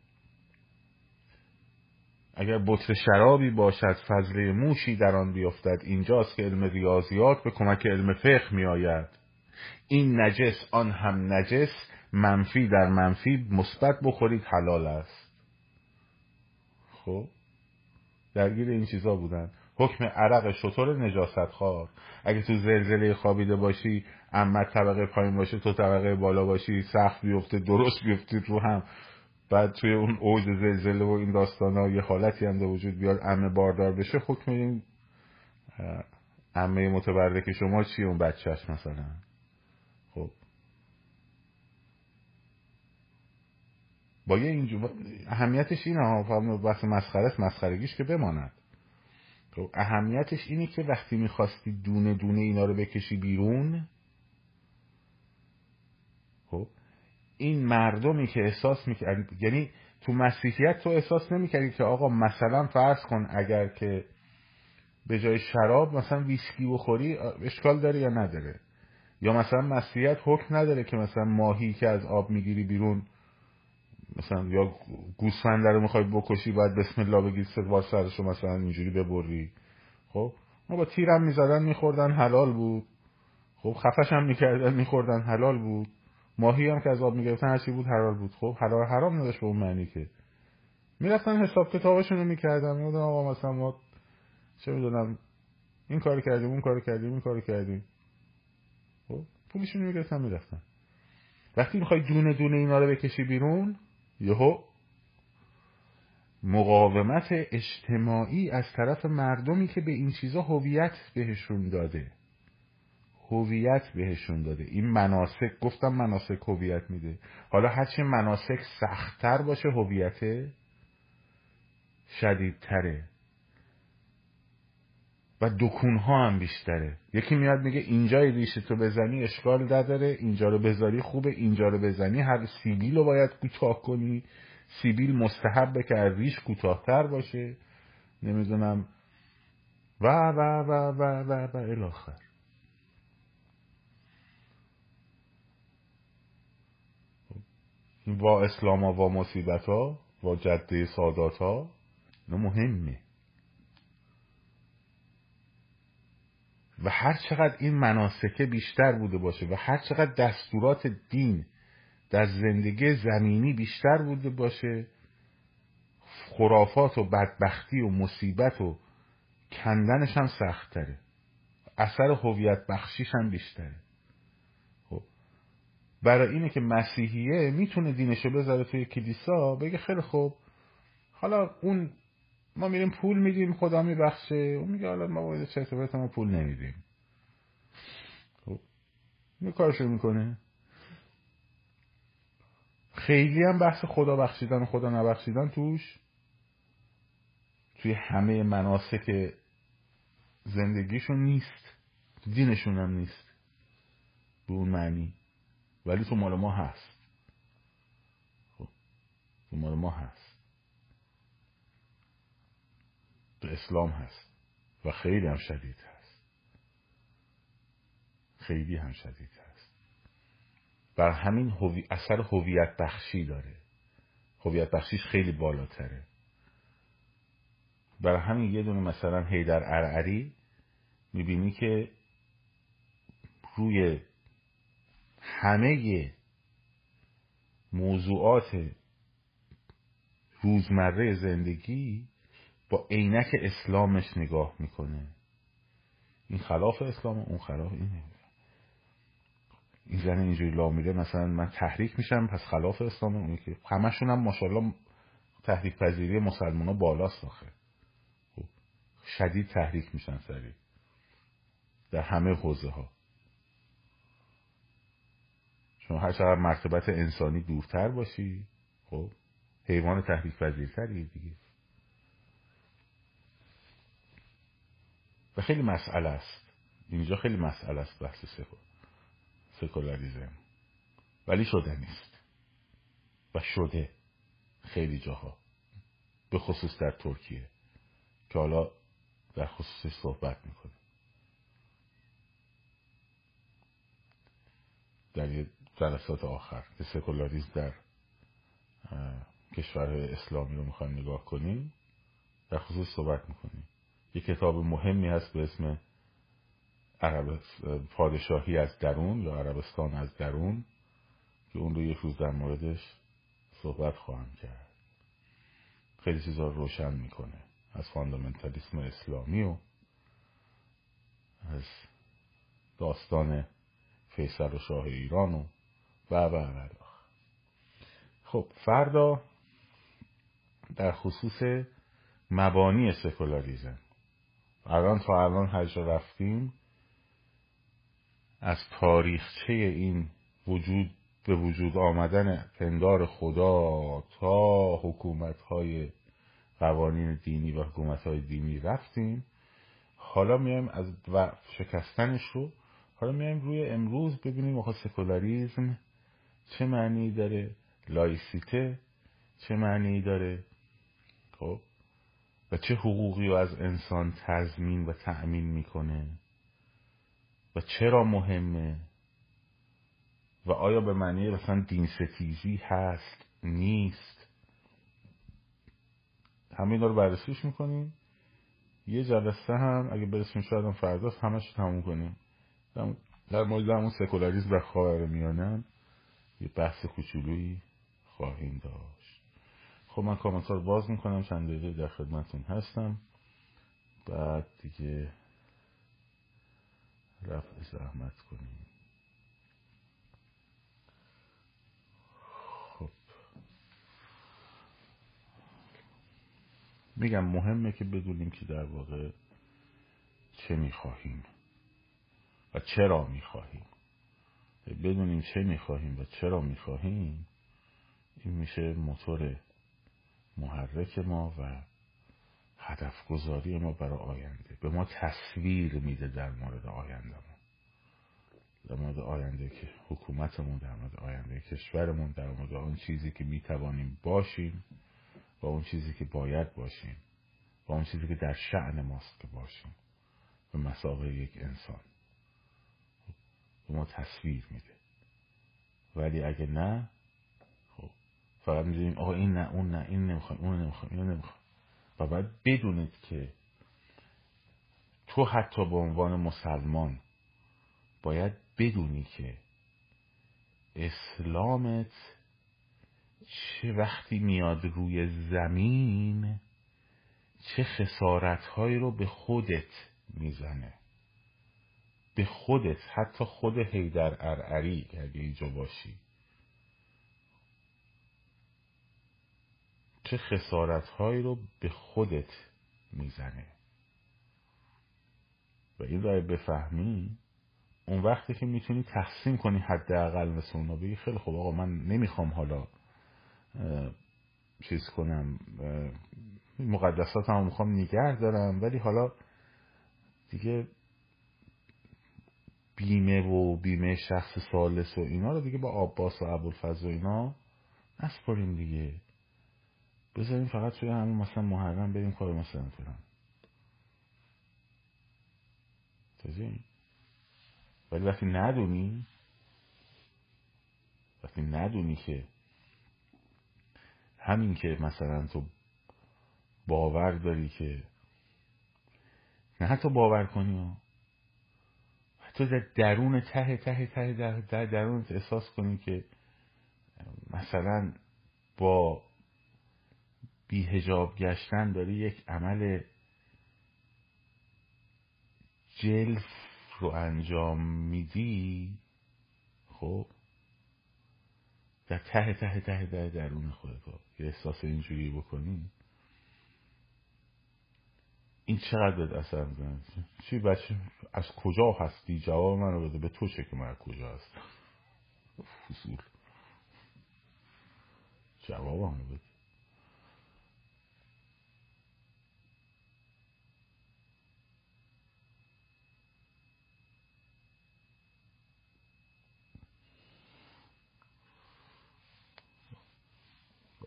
اگر بطر شرابی باشد فضله موشی در آن بیفتد. اینجاست که علم ریاضیات به کمک علم فقه می آید این نجس آن هم نجس منفی در منفی مثبت بخورید حلال است. خب. درگیر این چیزا بودن. حکم عرق شطور نجاست خوار اگه تو زلزله خوابیده باشی اما طبقه پایین باشه تو طبقه بالا باشی سخت بیفته درست بیفتید رو هم. بعد توی اون اوج زلزله و این داستان ها یه حالتی هم وجود بیاد امه باردار بشه حکم این امه متبرک شما چی اون بچهش مثلا؟ خب. با یه اینجور اهمیتش اینه ها بحث مسخره مسخرگیش که بماند. خب اهمیتش اینه که وقتی می‌خواستی دونه دونه اینا رو بکشی بیرون خب این مردمی که احساس می‌کرد یعنی تو مسیحیت تو احساس نمی‌کردی که آقا مثلا فرض کن اگر که به جای شراب مثلا ویسکی بخوری اشکال داره یا نداره؟ یا مثلا مسیحیت حکم نداره که مثلا ماهی که از آب می‌گیری بیرون مثلا یا گوسفند رو می‌خوای بکشی باید بسم الله بگی سه بار سرشو مثلا اینجوری ببری. خب؟ ما با تیرم می‌زدن میخوردن حلال بود. خب؟ خفش هم می‌کردن میخوردن حلال بود. ماهی هم که از آب می‌گرفتن هرچی بود حلال بود. خب؟ حلال حرام نداشت به اون معنی که. می‌رفتن حساب کتابشون رو می‌کردن. می‌گفتن آقا مثلا ما چه می‌دونم این کار کردیم اون کار کردیم این کار کردیم. خب؟ پولشون می‌گرفتن می‌رفتن. وقتی می‌خوای دونه دونه اینا رو بکشی بیرون یهو مقاومت اجتماعی از طرف مردمی که به این چیزا هویت بهشون داده. هویت بهشون داده. این مناسک گفتم مناسک هویت میده. حالا هرچی مناسک سختتر باشه هویت شدیدتره. و دکونها هم بیشتره. یکی میاد میگه اینجای ریشه تو بزنی اشکال نداره اینجا رو بذاری خوبه اینجا رو بزنی. هر سیبیل رو باید کوتاه کنی. سیبیل مستحبه که از ریش کوتاهتر باشه. نمی‌دونم. و و و و و و الاخر با اسلام ها و مصیبت ها و جده سادات ها مهمه. و هر چقدر این مناسکه بیشتر بوده باشه و هر چقدر دستورات دین در زندگی زمینی بیشتر بوده باشه خرافات و بدبختی و مصیبت و کندنش هم سخت تره اثر هویت بخشیش هم بیشتره. خب برای اینه که مسیحیه می‌تونه دینشو بذاره توی کلیسا بگه خیلی خوب حالا اون ما میریم پول میدیم خدا میبخشه. اون میگه حالا ما باید چرت ما پول نمیدیم. خب این کارشو می‌کنه. خیلی هم بحث خدا بخشیدن و خدا نبخشیدن توش. توی همه مناسک زندگیشون نیست. دینشون هم نیست. به اون معنی. ولی تو مال ما هست. خب تو مال ما هست تو اسلام هست و خیلی هم شدید هست. خیلی هم شدید هست. بر همین هوی... اثر هویت بخشی داره. هویت بخشیش خیلی بالاتره. برای همین یه دونه مثلا هیدر ارعری می‌بینی که روی همه موضوعات روزمره زندگی با عینک اسلامش نگاه می‌کنه. این خلاف اسلام اون خلاف اینه این زن اینجوری لا میره مثلا من تحریک میشم پس خلاف اسلام اون که همشون هم ماشاءالله تحریک پذیری مسلمان ها بالاست آخه. خب، شدید تحریک میشن سریع. در همه حوزه ها شما هر چقدر مرتبت انسانی دورتر باشی خب حیوان تحریک پذیرتری دیگه. و خیلی مسئله است. اینجا خیلی مسئله است بحث سکولاریزم. ولی شده نیست. و شده خیلی جاها. به خصوص در ترکیه. که حالا در خصوصش صحبت می‌کنه در جلسات آخر. که سکولاریزم در کشور اسلامی رو می‌خوایم نگاه کنیم. در خصوص صحبت می‌کنیم. یه کتاب مهمی هست به اسم عرب پادشاهی از درون یا عربستان از درون که اون رو یک روز در موردش صحبت خواهم کرد. خیلی چیزا روشن می‌کنه از فاندامنتالیسم اسلامی و از داستان فیصل و شاه ایران و و و. خب فردا در خصوص مبانی سکولاریزم. الان تا الان هر رفتیم. از تاریخچه این وجود به وجود آمدن پندار خدا تا حکومت های قوانین دینی و حکومت های دینی رفتیم. حالا میایم از شکستنش رو حالا میایم روی امروز ببینیم آخه سکولاریزم چه معنی داره لایسیته چه معنی داره. خب؟ و چه حقوقی رو از انسان تضمین و تأمین می‌کنه؟ و چرا مهمه؟ و آیا به معنی مثلا دین ستیزی هست نیست؟ همه رو بررسیش می‌کنیم. یه جلسه هم اگه برسیم شاید هم فرداست همش تموم کنیم. در مورد همون سکولاریزم و خواهر میانم یه بحث کوچولویی خواهیم داشت خب من کامنت رو باز می‌کنم چند دقیقه در خدمتون هستم. بعد دیگه رفع زحمت کنیم. خب. میگم مهمه که بدونیم که در واقع چه می‌خواهیم و چرا می‌خواهیم. بدونیم چه می‌خواهیم و چرا می‌خواهیم این میشه موتور محرک ما و هدف گذاری ما برای آینده. به ما تصویر میده در مورد آینده ما. در مورد آینده که حکومتمون در مورد آینده کشورمون در مورد آن چیزی که می‌توانیم باشیم و اون چیزی که باید باشیم و اون چیزی که در شعن ماست که باشیم. به مسابقه یک انسان. به ما تصویر میده. ولی اگه نه فقط می‌دونیم آقا این نه اون نه این نمی‌خوایم اون نمی‌خوایم اینو نمی‌خوایم و باید بدونید که تو حتی به عنوان مسلمان باید بدونی که اسلامت چه وقتی میاد روی زمین چه خسارت هایی رو به خودت می‌زنه. به خودت حتی خود هیدر ارعری اگه اینجا باشی. چه خسارت هایی رو به خودت می‌زنه. و این رو بفهمی اون وقتی که می‌تونی تقسیم کنی حداقل مثل اونا بگی خیلی خوب آقا من نمی‌خوام حالا چیز کنم مقدسات هم می‌خوام نگه دارم ولی حالا دیگه بیمه و بیمه شخص سالس و اینا رو دیگه با عباس و ابوالفضل و اینا نسپاریم دیگه. بذاریم فقط توی همون مثلا محرم بریم کار مثلا فلان. ولی وقتی ندونی وقتی ندونی که همین که مثلا تو باور داری که نه حتی باور کنی حتی در درون ته ته ته در, در درونت احساس کنی که مثلا با بیهجاب گشتن داری یک عمل جلف رو انجام میدی خب؟ در ته ته ته در درون خودت یه احساس اینجوری بکنی. این چقدر بهت اثر می‌زنه چی بچه از کجا هستی؟ جواب من رو بده. به تو چه که من کجا هستم فضول. جواب هم بده.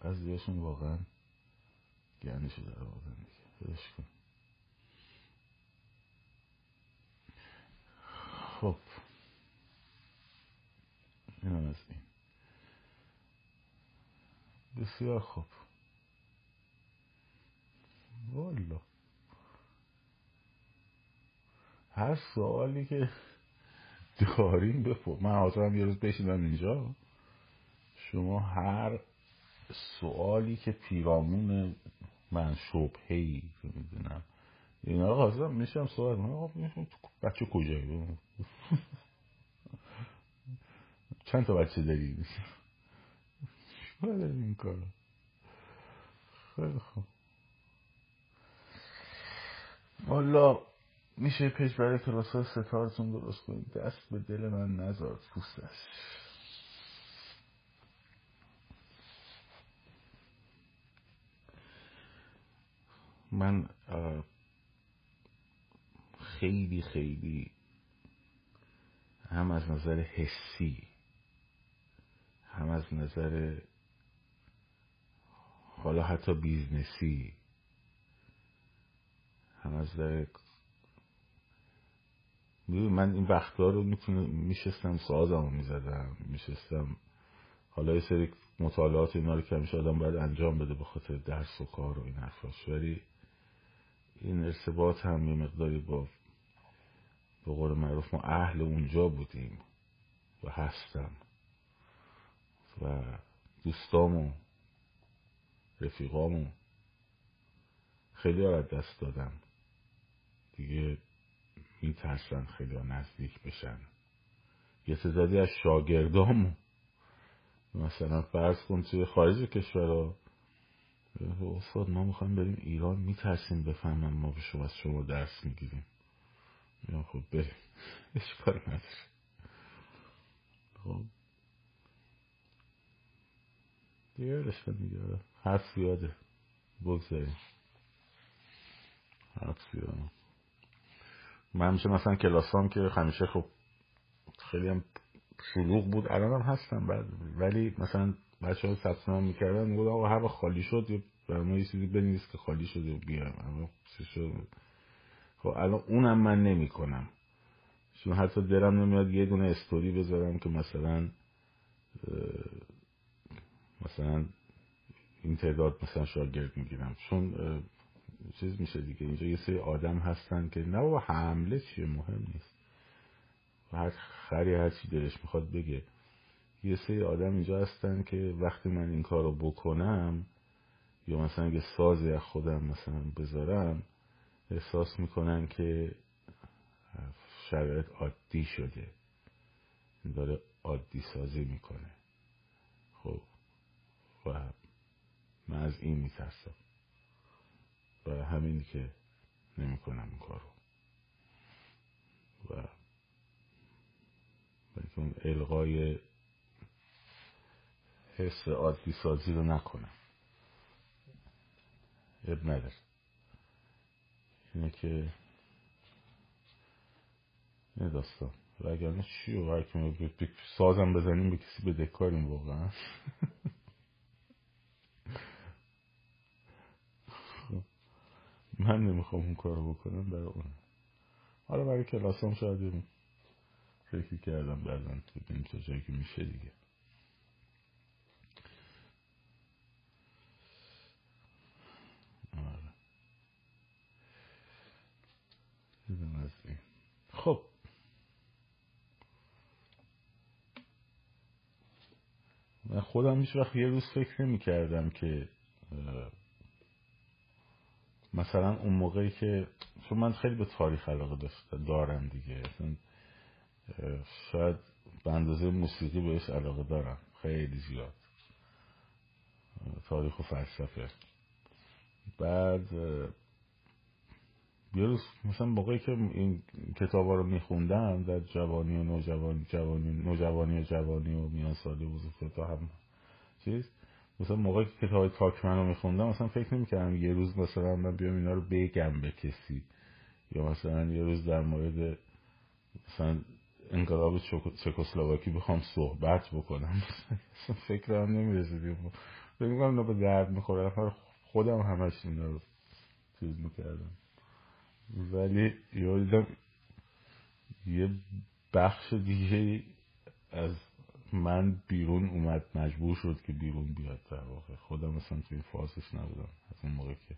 دیگهشون واقعا گرنشو در آوردن دیگه کن. خب. اینم از این. بسیار خوب. والا. هر سوالی که داریم بپر من حاضرم یه روز بشینم اینجا. شما هر سوالی که پیرامون من شبهی می‌دونم. اینا حاضرم میشم سوال من بچه کجایی؟ چند تا بچه داری؟ داری این کار خیلی خوب. والا میشه پیج برای کلاس ستارتون درست کنید. دست به دل من نذار پوستش. من خیلی خیلی هم از نظر حسی هم از نظر حالا حتی بیزنسی هم از نظر من این وقتها رو میشستم سازم رو می‌زدم میشستم حالا یه سری مطالعات اینا رو که همیشه آدم باید انجام بده به خاطر درس و کار و این حرفاش. ولی این ارتباط هم یه مقداری با به قول معروف ما اهل اونجا بودیم و هستم. و دوستامو رفیقامو خیلی ها دست دادم. دیگه میترسن خیلی ها نزدیک بشن. یه تعدادی از شاگردامو مثلا فرض کن توی خارج کشور استاد ما می‌خوایم بریم ایران میترسیم بفهمم ما به شما از شما درس می‌گیریم. یا خب بریم. اشکال نداره خب. دیگه اشکال دیگه. حرف زیاده. بگذاریم. حرف زیاده. من همیشه مثلا کلاسام که همیشه خب خیلی هم شلوغ بود الان هم هستم بعد. ولی مثلا بچه ها ثبت می‌کردن میگود آقا هر خالی شد برای ما یه چیزی بنویس که خالی شده بیارم. اما خب الان اونم من نمی کنم چون حتی درم نمیاد یه دونه استوری بذارم که مثلا مثلا این تعداد مثلا شاگرد می‌گیرم. چون چیز میشه دیگه. اینجا یه سری آدم هستن که نه بابا حمله چیه؟ مهم نیست. هر خری هر چی دلش می‌خواد بگه. یه سری آدم اینجا هستن که وقتی من این کار رو بکنم یا مثلا اگه سازی از خودم مثلا بذارم احساس می‌کنن که شرایط عادی شده. داره عادی سازی می‌کنه. خب. و من از این میترسم. و همین که نمی‌کنم این کارو. و اون القای حس عادی سازی رو نکنم. اب نداره. اینه که نه داستان. و اگر چی و سازم بزنیم به کسی به دکاریم واقعا. من نمی‌خوام اون کارو بکنم برای اون. حالا برای کلاسام شاید فکر کردم بعدا ببینیم تا جایی که میشه دیگه آره. خب. من خودم هیچ وقت یه روز فکر نمی کردم که مثلا اون موقعی که چون من خیلی به تاریخ علاقه دارم دیگه. شاید به اندازه موسیقی بهش علاقه دارم. خیلی زیاد. تاریخ و فلسفه. بعد یه روز مثلا موقعی که این کتاب رو میخوندم در جوانی و نوجوانی جوانی نوجوانی و جوانی و میان سالی بزرگ تا هم چیز مثلا موقعی که کتاب تاکمن رو میخوندم مثلا فکر نمی‌کردم یه روز مثلا من بیام اینا رو بگم به کسی. یا مثلا یه روز در مورد مثلا انقلاب چکسلواکی بخوام صحبت بکنم. فکر هم نمی‌رسیدیم. فکر می‌کنم به درد می‌خوره. خودم همش اینا رو چیز می‌کردم. ولی یادم یه بخش دیگه از من بیرون اومد مجبور شد که بیرون بیاد در واقع. خودم مثلا توی فازش نبودم. از اون موقع که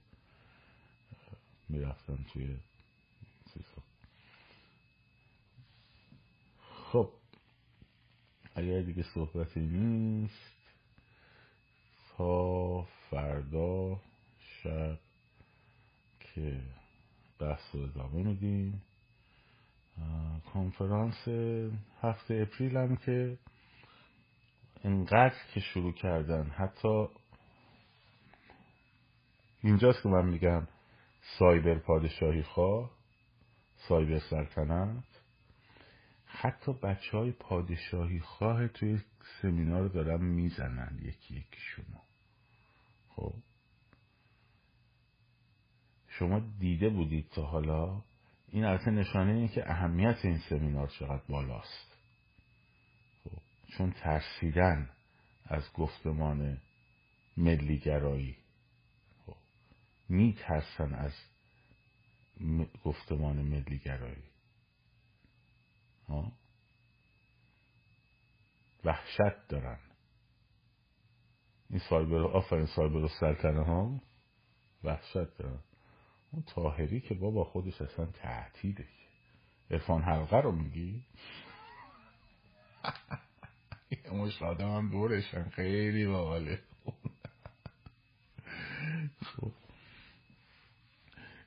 می‌رفتم توی خب اگر دیگه صحبتی نیست تا فردا شب که بحث رو ادامه میدیم. کنفرانس هفته اپریل هم که انقدر که شروع کردن. حتی اینجاست که من میگم سایبر پادشاهی خواه سایبر سلطنت. حتی بچه های پادشاهی خواه توی سمینار دارن می‌زنن یکی یکی شما خب؟ شما دیده بودید تا حالا این البته نشانه اینه که اهمیت این سمینار چقدر بالاست خب. چون ترسیدن از گفتمان ملیگرایی خب. میترسن از گفتمان ملیگرایی وحشت دارن این سایبر آفرین سایبر سلطنه ها وحشت دارن اون تاهری که بابا خودش اصلا تعطیله ارفان حلقه رو میگی؟ مش آدم هم دورشن خیلی باحاله. خب.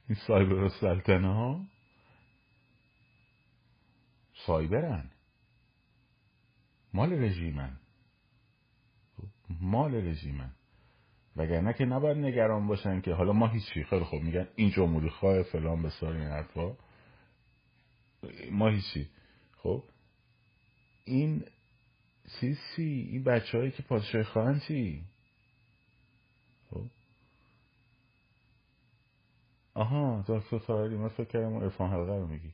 این سایبر سلطنه ها؟ سایبرن. مال رژیمن. مال رژیمن. وگرنه که نباید نگران باشن که حالا ما هیچی خیلی خوب میگن این جمهوری خواه فلان بسار این حرفا. ما هیچی. خب؟ این سی این بچه هایی که پادشاه خواهن چی؟ خب؟ آها دکتر تاهری من فکر کردم ارفان حلقه رو میگی.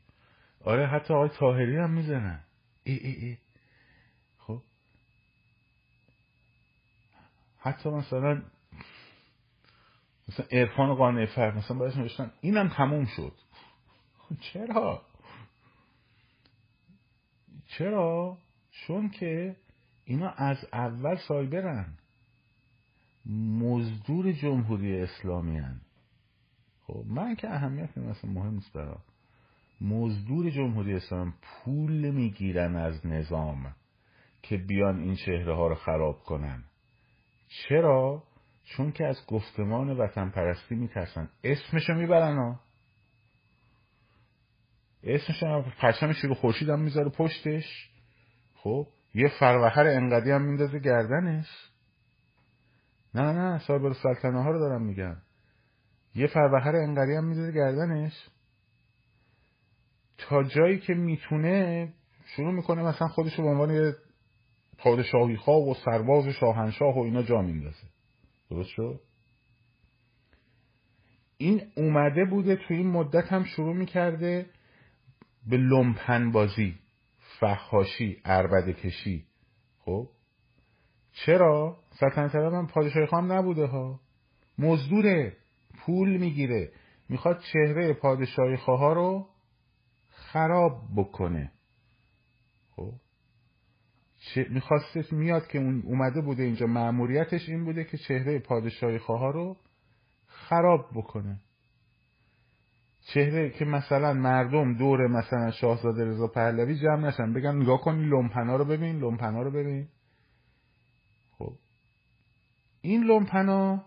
آره حتی آقای تاهری هم می‌زنن. ای ای ای. خب؟ حتی مثلا مثلا ارفان قانع فرد مثلا باید نوشتن اینم تموم شد. چرا؟ چرا؟ چون که اینا از اول سایبرن. مزدور جمهوری اسلامی هن. خب من که اهمیت مثلا مهم نیست برام. مزدور جمهوری اسلام پول می‌گیرن از نظام که بیان این چهره ها رو خراب کنن. چرا؟ چون که از گفتمان وطن پرستی میترسن. اسمشو می‌برن ها. اسمش هم پرچم شیر خورشید هم می‌ذاره پشتش. خب یه فروهر انقدی هم میندازه گردنش. نه نه سایبر سلطنه ها رو دارم میگم یه فروهر انقری هم می‌ذاره گردنش. تا جایی که می‌تونه شروع می‌کنه مثلا خودش رو به عنوان پادشاهی خواه و سرباز شاهنشاه و اینا جا میندازه. درست شد؟ این اومده بوده تو این مدت هم شروع می‌کرده به لمپن بازی فحاشی اربده کشی. خب؟ چرا؟ سلطنت عرب هم پادشاهی خواهم نبوده ها. مزدوره پول می‌گیره. می‌خواد چهره پادشاهی خواه رو خراب بکنه. میخواستش میاد که اون اومده بوده اینجا. معموریتش این بوده که چهره پادشاهی خواه رو خراب بکنه. چهره که مثلا مردم دور مثلا شاهزاده رضا پهلوی جمع نشن. بگن نگاه کن لومپنا رو ببین لومپنا رو ببین. خب. این لومپنا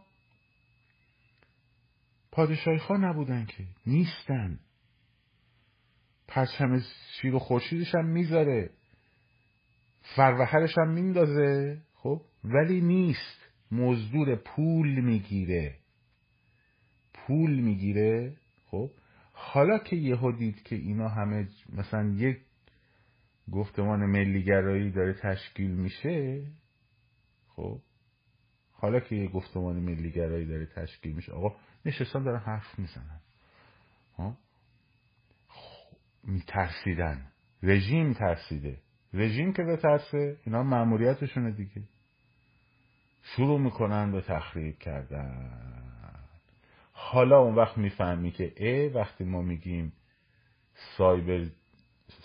پادشاهی خواه نبودن که. نیستن. پرچم شیر و خورشیدش هم می‌ذاره. فروهرش هم میندازه خب؟ ولی نیست. مزدور پول می‌گیره. پول می‌گیره خب؟ حالا که یهو دید که اینا همه مثلا یک گفتمان ملیگرایی داره تشکیل میشه خب؟ حالا که یه گفتمان ملیگرایی داره تشکیل میشه آقا نشستان دارن حرف می‌زنن. خب میترسیدن. رژیم ترسیده. رژیم که به ترسه اینا معمولیتشونه دیگه. شروع می‌کنن به تخریب کردن. حالا اون وقت می‌فهمی که ا وقتی ما میگیم سایبر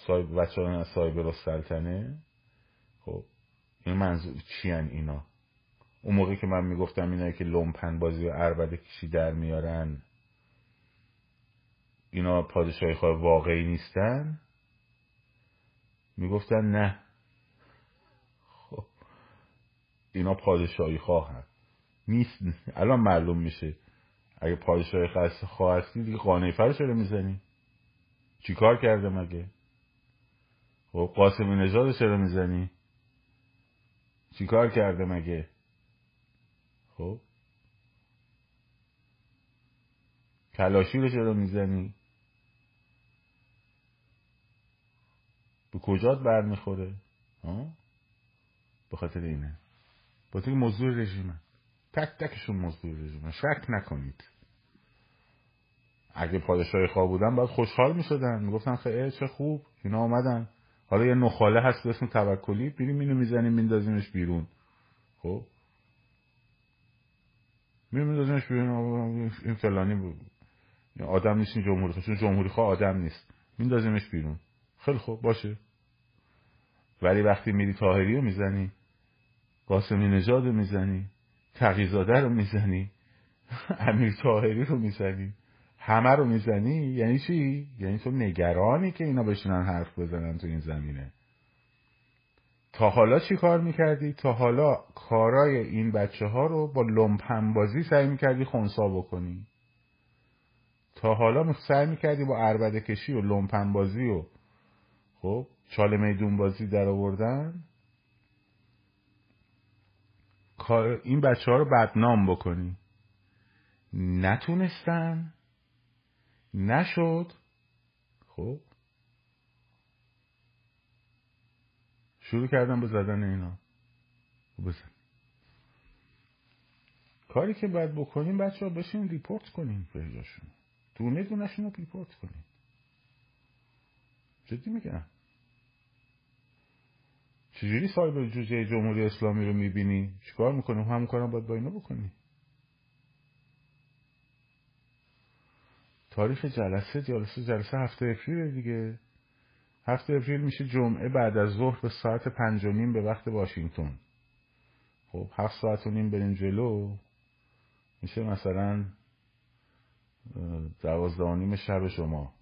سایبر بچه از سایبر و سلطنه خب این منظور چی اینا؟ اون موقعی که من می‌گفتم اینا که لومپن بازی و عربده کشی در میارن اینا پادشاهی خواه واقعی نیستن؟ می‌گفتن نه. خب. اینا پادشاهی خواه نیست. الان معلوم میشه. اگه پادشاه خاص خواستی دیگه قانه فر چرا می‌زنی. چی کار کرده مگه؟ خب قاسم نژاد چرا می‌زنی؟ چی کار کرده مگه؟ خب. کلاشی رو چرا می‌زنی؟ به کجات برمیخوره؟ به خاطر اینه. با تو موضوع رژیمه تک تکشون مزدور رژیمه شک نکنید. اگه پادشاهی خواه بودن باید خوشحال می شدن می گفتن خیلی چه خوب. اینا آمدن حالا یه نخاله هست به اسم توکلی. بیریم اینو می‌زنیم میندازیمش بیرون. خب؟ میندازیمش بیرون. این فلانی بود. آدم نیست این جمهوری خواه. جمهوری خواه آدم نیست. میندازیمش بیرون. خیلی خوب. باشه. ولی وقتی میری تاهری رو می‌زنی قاسمی نژاد رو می‌زنی تقیزاده رو می‌زنی امیر تاهری رو می‌زنی همه رو می‌زنی یعنی چی؟ یعنی تو نگرانی که اینا بشینن حرف بزنن تو این زمینه تا حالا چی کار می‌کردی؟ تا حالا کارای این بچه ها رو با لمپن بازی سعی می‌کردی خونسا بکنی تا حالا سعی می‌کردی با عربده کشی و لمپن بازی و خب چاله میدون بازی در آوردن. این بچه ها رو بدنام بکنی. نتونستن. نشد. خب. شروع کردم به زدن اینا. خب بزن. کاری که باید بکنیم بچه ها بشین report کنیم page اشون. دونه دونشون رو report کنیم. جدی میگم. چجوری cyber جوجه جمهوری اسلامی رو می‌بینی؟ چیکار می‌کنیم همون کارم باید با اینا بکنی. تاریخ جلسه جلسه جلسه هفت April دیگه. هفت April میشه جمعه بعد از ظهر به ساعت پنج و نیم به وقت واشنگتن. خب هفت ساعت و نیم بریم جلو. میشه مثلا دوازده و نیم شب شما.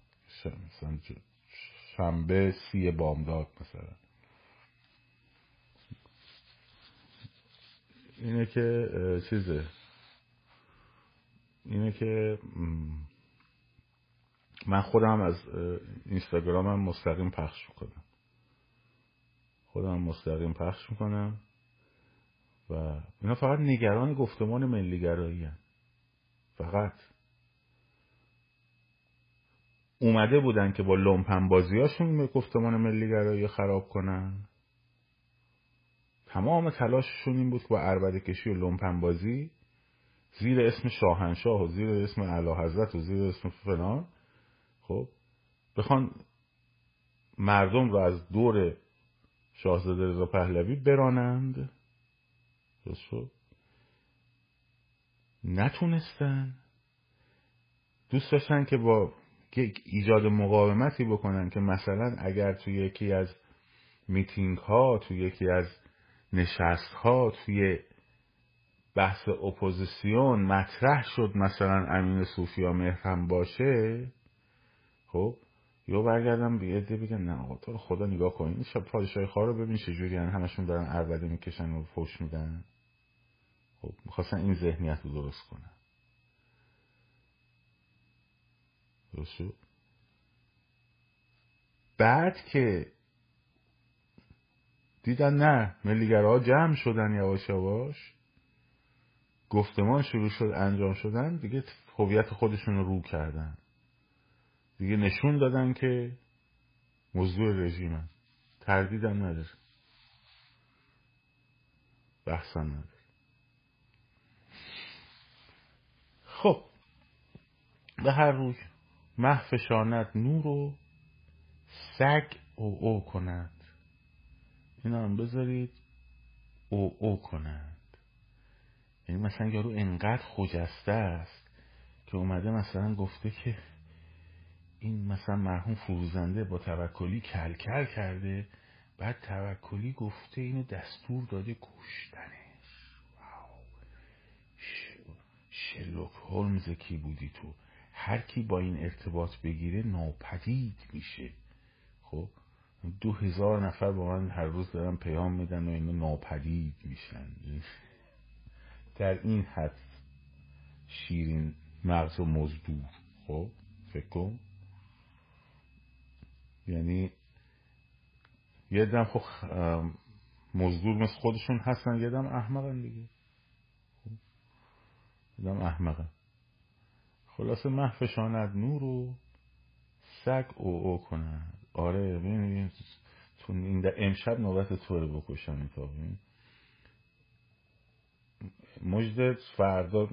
مثلا شنبه سی بامداد مثلا. اینه که چیزه. اینه که من خودم از اینستاگرامم مستقیم پخش می‌کنم. خودم مستقیم پخش می‌کنم و اینا فقط نگران گفتمان ملیگرایی. فقط. اومده بودن که با لومپن بازیاشون گفتمان ملیگرایی خراب کنن. تمام تلاششون این بود با عربده کشی و لومپن بازی زیر اسم شاهنشاه و زیر اسم اعلی حضرت و زیر اسم فلان خب بخوان مردم رو از دور شاهزاده رضا پهلوی برانند. نتونستن. دوست داشتن که با ایجاد مقاومتی بکنن که مثلا اگر توی یکی از میتینگ ها توی یکی از نشست ها توی بحث اپوزیسیون مطرح شد مثلا امین صوفیا مهرم باشه خب یا برگردم به عده بگن نه آقا تو خدا نگاه کن این شب پادشاهی خواه رو ببین چجوری یعنی همشون دارن عربده می‌کشن و فوش میدن. خب می‌خواستن این ذهنیت رو درست کنن. درست بعد که دیدن نه ملیگرها جمع شدن یواش یواش. گفتمان شروع شد انجام شدن. دیگه هویت خودشون رو رو کردن. دیگه نشون دادن که موضوع رژیمن. تردیدم نداره. بحثم نداره. خب به هر روی محفشانت نور و سگ او او کند اینا هم بذارید او او کنند. یعنی مثلا یارو انقدر خجسته است که اومده مثلا گفته که این مثلا مرحوم فروزنده با توکلی کل کل کرده بعد توکلی گفته اینو دستور داده کشتنش واو. شلوک هولمز کی بودی تو؟ هر کی با این ارتباط بگیره ناپدید میشه. خب؟ دو هزار نفر با من هر روز دارن پیام میدن و اینو ناپدید میشن. در این حد شیرین مغز و مزدور. خب فکر کن. یعنی یه دم خب مزدور مثل خودشون هستن یه دم احمقن دیگه. خب. یه دم احمقن. خلاصه محفشاند نور و سگ او او کنند آره ببین تو این امشب نوبت تو رو بکشن تا ببین مجد فردا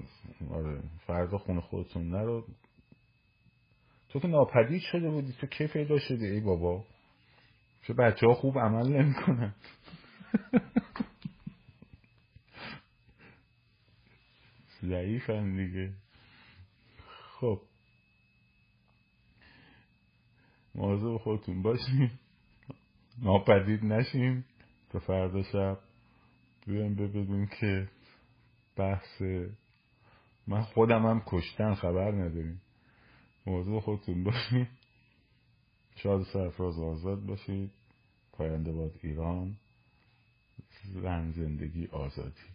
آره فردا خونه خودتون نرو. تو که ناپدید شده بودی تو کی پیدا شدی؟ ای بابا. چه بچه ها خوب عمل نمی‌کنن. ضعیفن دیگه. خب. مواظب خودتون باشیم ناپدید نشیم تا فردا شب. بیایم ببینیم که بحث من خودم هم کشتن خبر نداریم. موضوع خودتون باشید شاد سرفراز آزاد باشید پاینده باد ایران. زن زندگی آزادی.